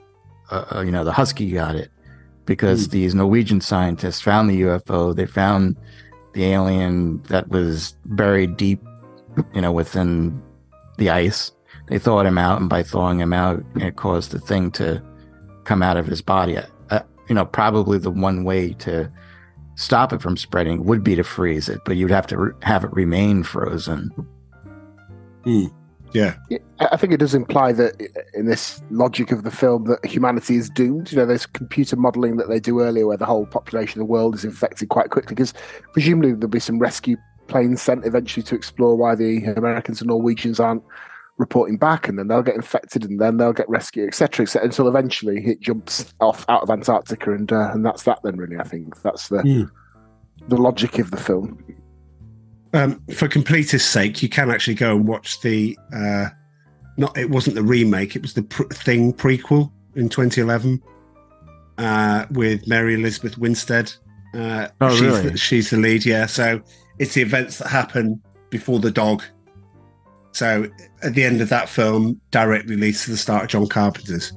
uh, uh, you know the husky got it because these Norwegian scientists found the UFO, they found the alien that was buried deep, you know, within the ice. They thawed him out, and by thawing him out, it caused the thing to come out of his body. Uh, you know, probably the one way to stop it from spreading would be to freeze it, but you'd have to re- have it remain frozen. Hmm. Yeah. Yeah, I I think it does imply that in this logic of the film that humanity is doomed. You know, there's computer modelling that they do earlier where the whole population of the world is infected quite quickly because presumably there'll be some rescue planes sent eventually to explore why the Americans and Norwegians aren't reporting back and then they'll get infected and then they'll get rescued, etc. etc. until eventually it jumps off out of Antarctica and uh, and that's that then really I think that's the Hmm. the logic of the film. Um, for completest sake, you can actually go and watch the. Uh, not it wasn't the remake; it was the pr- Thing prequel in 2011 uh, with Mary Elizabeth Winstead. Uh, Oh, she's really? The, she's the lead, yeah. So it's the events that happen before the dog. So at the end of that film, directly leads to the start of John Carpenter's.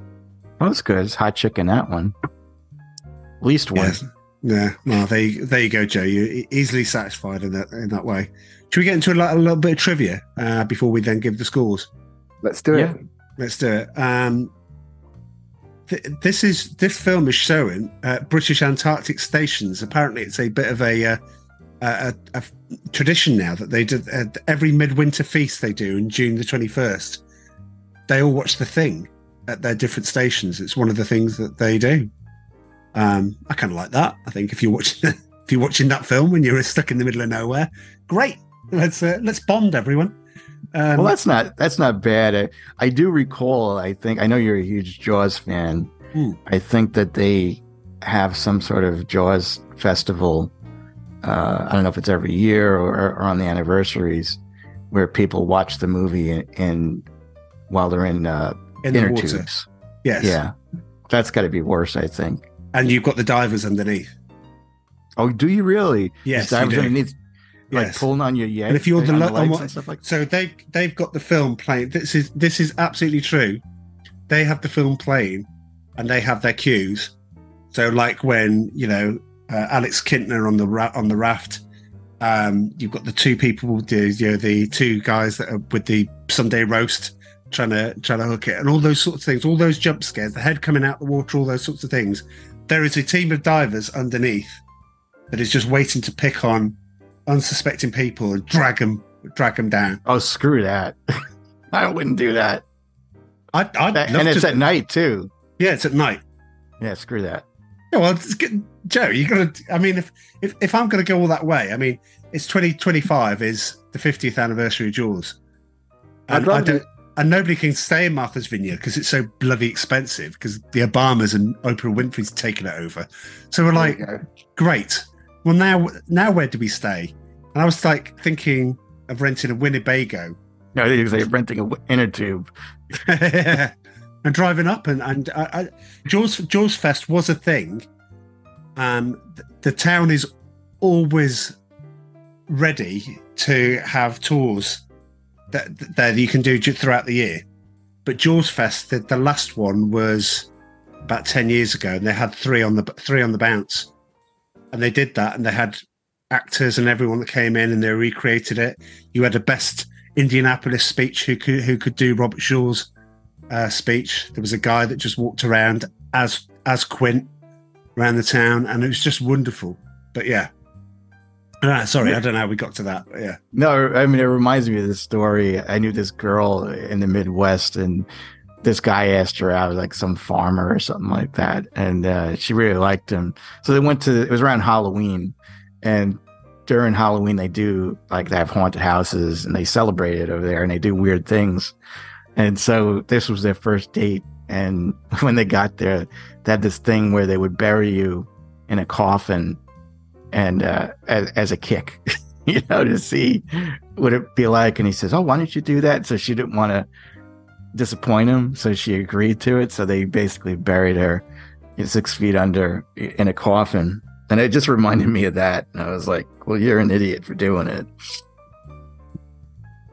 Oh, that's good. It's hot chicken that one. At least one. Yes. Yeah. Well, there you, there you go, Joe. You're e- easily satisfied in that in that way. Should we get into a, a little bit of trivia uh, before we then give the scores? Let's do Yeah. it. Let's do it. Um, th- this is this film is showing uh, British Antarctic stations. Apparently, it's a bit of a, uh, a, a, tradition now that they do uh, every midwinter feast they do in June the twenty first. They all watch the thing at their different stations. It's one of the things that they do. Um, I kind of like that. I think if you're watching if you're watching that film when you're stuck in the middle of nowhere, great. Let's uh, let's bond, everyone. Um, well, that's not that's not bad. I, I do recall. I think I know you're a huge Jaws fan. Hmm. I think that they have some sort of Jaws festival. Uh, I don't know if it's every year or, or on the anniversaries, where people watch the movie in, in while they're in uh, in inner water. tubes. Yes. Yeah, that's got to be worse. I think. And you've got the divers underneath. Oh, do you really? Yes, Divers underneath, like Yes. pulling on your yeah. And if you're the, lo- the what- and stuff like so they they've got the film playing. This is this is absolutely true. They have the film playing, and they have their cues. So like when you know uh, Alex Kintner on the ra- on the raft, um, you've got the two people, the you know the two guys that are with the Sunday roast trying to trying to hook it, and all those sorts of things, all those jump scares, the head coming out the water, all those sorts of things. There is a team of divers underneath that is just waiting to pick on unsuspecting people and drag them drag them down. Oh, screw that! I wouldn't do that. That- love and it's to- at night too. Yeah, it's at night. Yeah, screw that. Yeah, well, it's good. Joe, you got to. I mean, if, if if I'm going to go all that way, I mean, it's 2025 is the 50th anniversary of Jaws, I'd and I don't, and nobody can stay in Martha's Vineyard because it's so bloody expensive. Because the Obamas and Oprah Winfrey's taken it over, so we're like, There great. Well, now now where do we stay? And I was like thinking of renting a Winnebago No, they was like renting a w- inner tube. and driving up and and I, I, Jaws Jaws Fest was a thing. Um, th- the town is always ready to have tours that that you can do throughout the year. But Jaws Fest, the, the last one was about ten years ago, and they had three on the three on the bounce, and they did that, and they had actors and everyone that came in, and they recreated it. You had a best Indianapolis speech who could who could do Robert Shaw's uh, speech. There was a guy that just walked around as as Quint around the town, and it was just wonderful. But yeah, Ah, sorry, I don't know how we got to that. Yeah, No, I mean it reminds me of this story. I knew this girl in the Midwest, and this guy asked her out, like some farmer or something like that, and uh, she really liked him. So they went to. It was around Halloween, and during Halloween they do like they have haunted houses and they celebrate it over there, and they do weird things. And so this was their first date, and when they got there, they had this thing where they would bury you in a coffin, and uh, as, as a kick. you know, to see what it be like. And he says, Oh, why don't you do that? So she didn't want to disappoint him. So she agreed to it. So they basically buried her six feet under in a coffin. And it just reminded me of that. And I was like, Well, you're an idiot for doing it.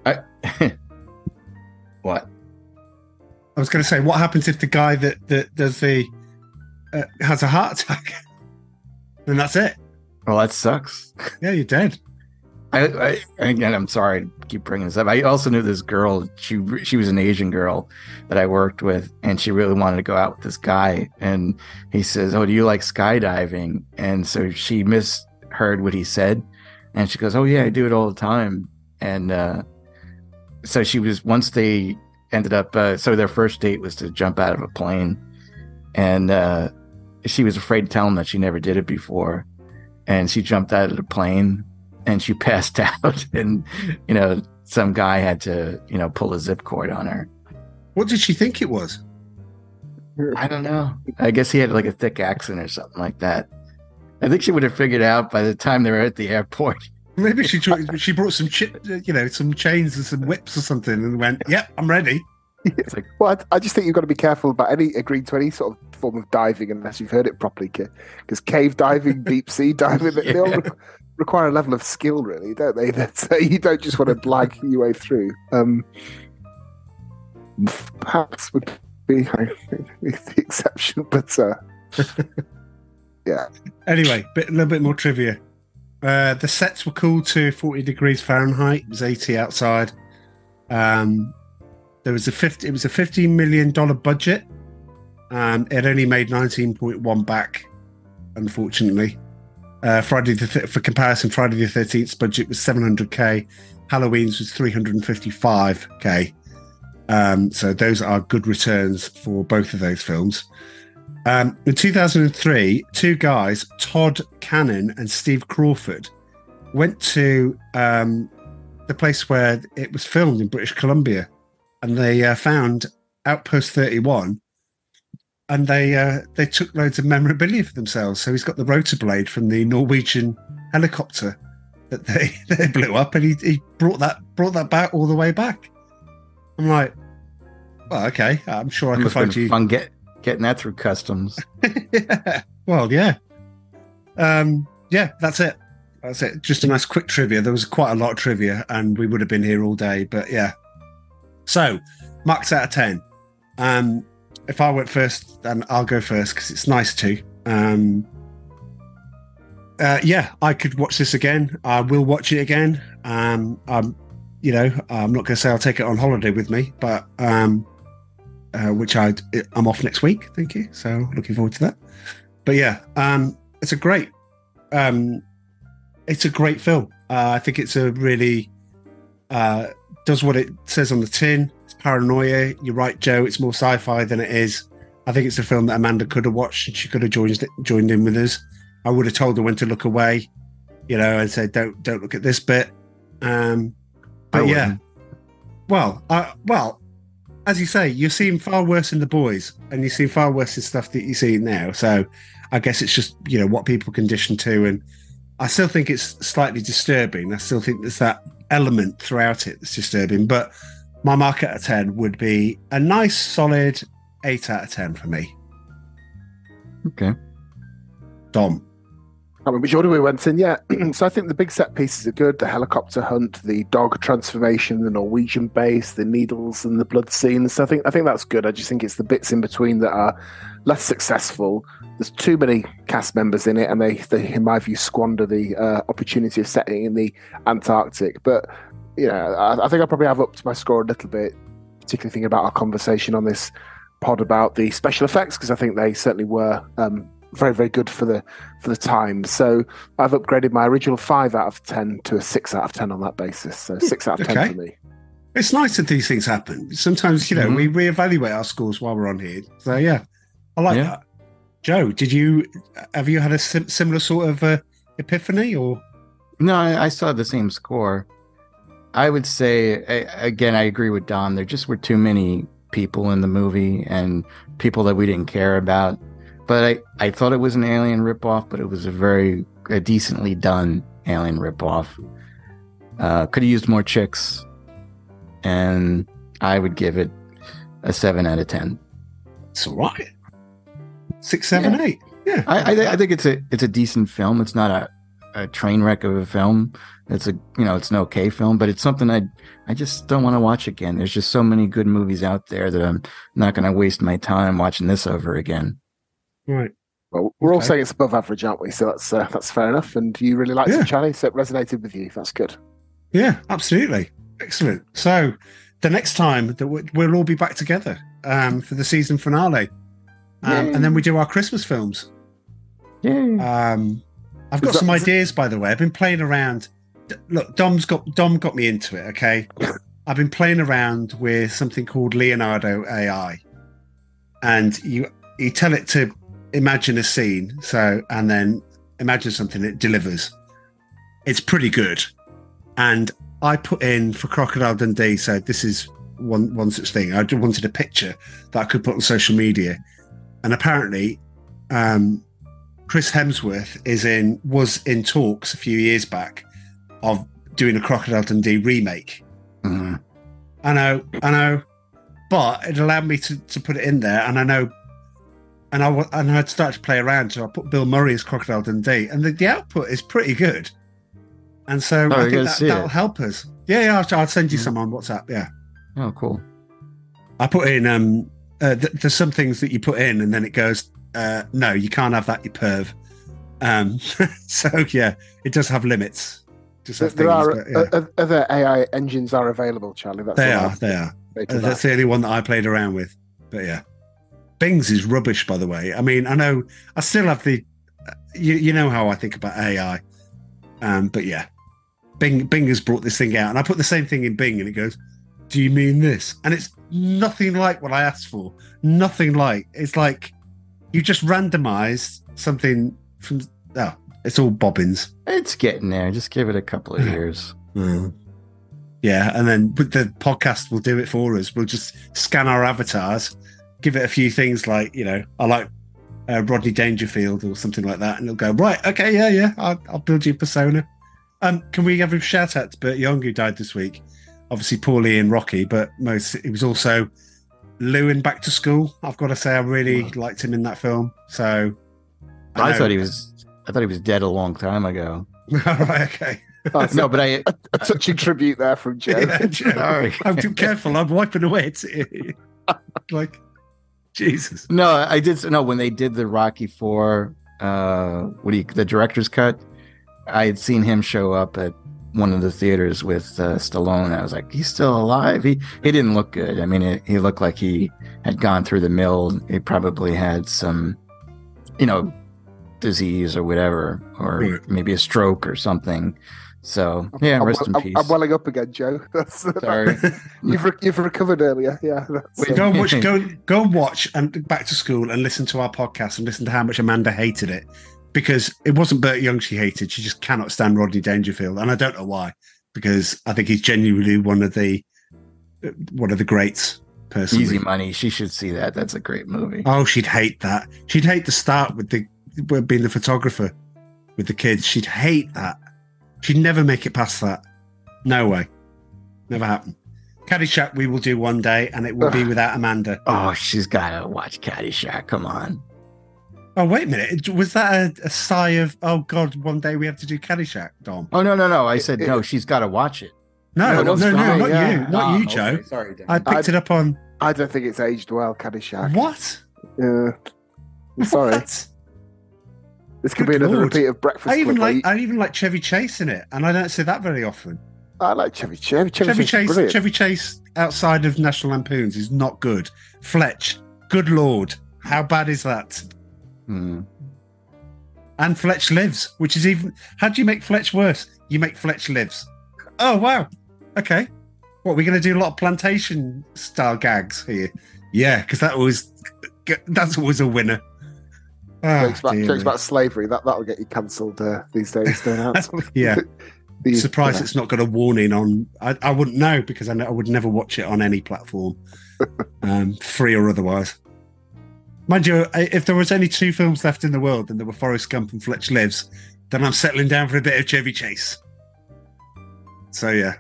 I, what? I was going to say, what happens if the guy that that does the uh, has a heart attack? and that's it. Well, that sucks. Yeah, you're dead. I, I again, I'm sorry to keep bringing this up. I also knew this girl. She she was an Asian girl that I worked with, and she really wanted to go out with this guy. And he says, "Oh, do you like skydiving?" And so she misheard what he said, and she goes, "Oh yeah, I do it all the time." And uh, so she was once they ended up. Uh, so their first date was to jump out of a plane, and uh, she was afraid to tell him that she never did it before, and she jumped out of the plane and she passed out, and you know some guy had to you know pull a zip cord on her. What did she think it was? I don't know. I guess he had like a thick accent or something like that. I think she would have figured out by the time they were at the airport. Maybe she she brought some chip, you know, some chains and some whips or something, and went, "Yep, I'm ready." It's like, Well, I, I just think you've got to be careful about any agreeing to any sort of form of diving unless you've heard it properly. Because cave diving, deep sea diving, they, they all re- require a level of skill, really, don't they? That uh, you don't just want to blag your way through. Um, perhaps would be the exception, but uh, yeah, Anyway, bit, a little bit more trivia. Uh, the sets were cooled to 40 degrees Fahrenheit. It was 80 outside. Um, there was a 50. It was a 15 million dollar budget. Um, it only made 19.1 back, unfortunately. Uh, Friday the th- for comparison, Friday the 13th budget was 700k. Halloween's was 355k. Um, so those are good returns for both of those films. Um, in 2003, two guys, Todd Cannon and Steve Crawford, went to um, the place where it was filmed in British Columbia, and they uh, found Outpost 31, and they uh, they took loads of memorabilia for themselves. So he's got the rotor blade from the Norwegian helicopter that they, they blew up, and he, he brought that brought that back all the way back. I'm like, well, okay, I'm sure I can find you. fun get, getting that through customs. yeah. Well, yeah. Um, yeah, that's it. That's it. Just a nice quick trivia. There was quite a lot of trivia, and we would have been here all day. But yeah. So, marks out of ten. Um, if I went first, then I'll go first because it's nice to. Um, uh, yeah, I could watch this again. I will watch it again. Um, I'm, you know, I'm not going to say I'll take it on holiday with me, but um, uh, which I I'm off next week. Thank you. So looking forward to that. But yeah, um, it's a great, um, it's a great film. Uh, I think it's a really uh, does what it says on the tin. It's paranoia. You're right, Joe. It's more sci-fi than it is. I think it's a film that Amanda could have watched and she could have joined joined in with us. I would have told her when to look away, you know, and said, "Don't don't look at this bit." Um, but yeah, well, well, as you say, you're seeing far worse in the boys, and you're seeing far worse in stuff that you see now. So, I guess it's just you know what people condition to, and I still think it's slightly disturbing. I still think there's that element throughout it that's disturbing. But my mark out of ten would be a nice, solid eight out of ten for me. Okay. Dom, I mean, which order we went in, yeah. so I think the big set pieces are good. The helicopter hunt, the dog transformation, the Norwegian base, the needles and the blood scenes. So I think I think that's good. I just think it's the bits in between that are less successful. There's too many cast members in it, and they, they in my view, squander the uh, opportunity of setting in the Antarctic. But you know, I, I think I probably have upped my score a little bit, particularly thinking about our conversation on this pod about the special effects because I think they certainly were um, very very good for the for the time. So I've upgraded my original five out of ten to a six out of ten on that basis. So six out of ten Okay. for me. it's nice that these things happen. Sometimes you know we reevaluate our scores while we're on here. So yeah, I like Yeah. that. Joe, did you have you had a sim- similar sort of uh, epiphany or? No, I, I saw the same score. I would say I, again, I agree with Dom. There just were too many people in the movie and people that we didn't care about. But I, I thought it was an alien ripoff, but it was a very a decently done alien ripoff. Uh, could have used more chicks, and I would give it a seven out of ten. It's all right. Six, seven, Yeah. eight. Yeah, I, I, I think it's a it's a decent film. It's not a, a train wreck of a film. It's a you know it's an okay film, but it's something I I just don't want to watch again. There's just so many good movies out there that I'm not going to waste my time watching this over again. Right. Well, we're all saying it's above average, aren't we? So that's uh, that's fair enough. And you really liked Yeah. it, Charlie, so it resonated with you. That's good. Yeah, absolutely. Excellent. So the next time that we- we'll all be back together um, for the season finale, um, and then we do our Christmas films. Yeah. Um, I've got that- some ideas, by the way. I've been playing around. Look, Dom's got Dom got me into it. Okay, I've been playing around with something called Leonardo AI, and you you tell it to imagine a scene, so and then imagine something it delivers. It's pretty good, and I put in for Crocodile Dundee. So this is one one such thing. I just wanted a picture that I could put on social media, and apparently, um, Chris Hemsworth is in was in talks a few years back of doing a Crocodile Dundee remake. Mhm. I know, I know, but it allowed me to, to put it in there, and I know, and I wa- and I'd started to play around, so I put Bill Murray as Crocodile Dundee, and the, the output is pretty good, and so Oh, I think that, that'll it? help us. Yeah, yeah, I'll, I'll send you Mhm. some on WhatsApp. Yeah, Oh, cool. I put in um, uh, th- there's some things that you put in, and then it goes, uh, no, you can't have that, you perv. Um, so yeah, it does have limits. Just have There things, are but, yeah. other AI engines are available, Charlie. That's they are, I'll they are. say that. That's the only one that I played around with. But yeah, Bing's is rubbish, by the way. I mean, I know I still have the, you, you know how I think about AI, um, but yeah, Bing Bing has brought this thing out, and I put the same thing in Bing, and it goes, "Do you mean this?" And it's nothing like what I asked for. Nothing like. It's like you just randomized something from. Oh, it's all bobbins. It's getting there. Just give it a couple of years. Mm. Yeah, and then with the podcast will do it for us. We'll just scan our avatars, give it a few things like you know, I like uh, Rodney Dangerfield or something like that, and it'll go right. Okay, yeah, yeah, I'll, I'll build you a persona. Um, can we have a shout out to Burt Young who died this week? Obviously, Paulie in Rocky, but most it was also Lou in Back to School. I've got to say, I really liked him in that film. So I, know- thought he was. I thought he was dead a long time ago. right, okay. That's No, but I. a, a touching tribute there from Joe. Yeah, Joe. I'm too careful. I'm wiping away. It's like Jesus. No, I did. No, when they did the Rocky Four, uh, what do you, the director's cut? I had seen him show up at one of the theaters with uh, Stallone. I was like, he's still alive. He he didn't look good. I mean, it, he looked like he had gone through the mill. He probably had some, you know, disease or whatever, or Right. maybe a stroke or something. So yeah, I'm, rest in I'm- peace. I'm welling up again, Joe. That's, Sorry. you've re- you've recovered earlier. Yeah. Wait, uh, go and watch. Go go and watch and back to school and listen to our podcast and listen to how much Amanda hated it because it wasn't Burt Young she hated. She just cannot stand Rodney Dangerfield, and I don't know why. Because I think he's genuinely one of the one of the greats. Personally, Easy money. She should see that. That's a great movie. Oh, she'd hate that. She'd hate the start with the being the photographer with the kids. She'd hate that. She'd never make it past that. No way. Never happen. Caddyshack we will do one day, and it will be without Amanda. Oh, she's got to watch Caddyshack. Come on. Oh wait a minute. Was that a, a sigh of oh god? One day we have to do Caddyshack, Dom? Oh no, no, no! I said it- no. She's got to watch it. No, No, no, no, no, not yeah. you, not Ah, you, okay, Joe. Sorry, Dan. I picked I- it up on I don't think it's aged well, Caddyshack. what? Yeah. I'm sorry. What? This could Good be another Lord. repeat of Breakfast I even Club. like I even like Chevy Chase in it, and I don't say that very often. I like Chevy Chevy Chevy, Chevy Chase. Chase, brilliant. Chevy Chase outside of National Lampoons is not good. Fletch, good lord, how bad is that? Hmm. And Fletch lives, which is even. How do you make Fletch worse? You make Fletch lives. Oh wow, okay. What we're going to do a lot of plantation style gags here? Yeah, because that was that's always a winner. Oh, jokes about, jokes about slavery. That that'll get you cancelled uh, these days. Don't That's- yeah. The- Surprised it's not got a warning on. I, I wouldn't know because I, I would never watch it on any platform, um, free or otherwise. Mind you, if there was only two films left in the world and there were Forrest Gump and Fletch Lives, then I'm settling down for a bit of Chevy Chase. So yeah,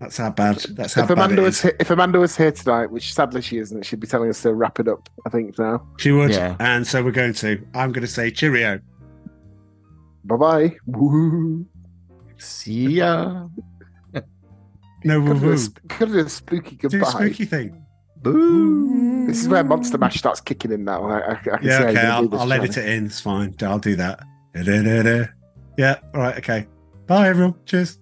that's how bad. That's how If bad Amanda it was is. here, if Amanda was here tonight, which sadly she isn't, she'd be telling us to wrap it up. I think now. She would, Yeah. and so we're going to. I'm going to say cheerio. Bye bye. Woo. See ya. No woo Could have, woo. a, sp- could have a spooky goodbye. Do a spooky thing. Boo. This is where Monster Mash starts kicking in now. I, I, I can Yeah, okay. you're gonna do I'll, this, I'll edit it in. It's fine. I'll do that. Da-da-da-da. Yeah, all right, okay. Bye, everyone. Cheers.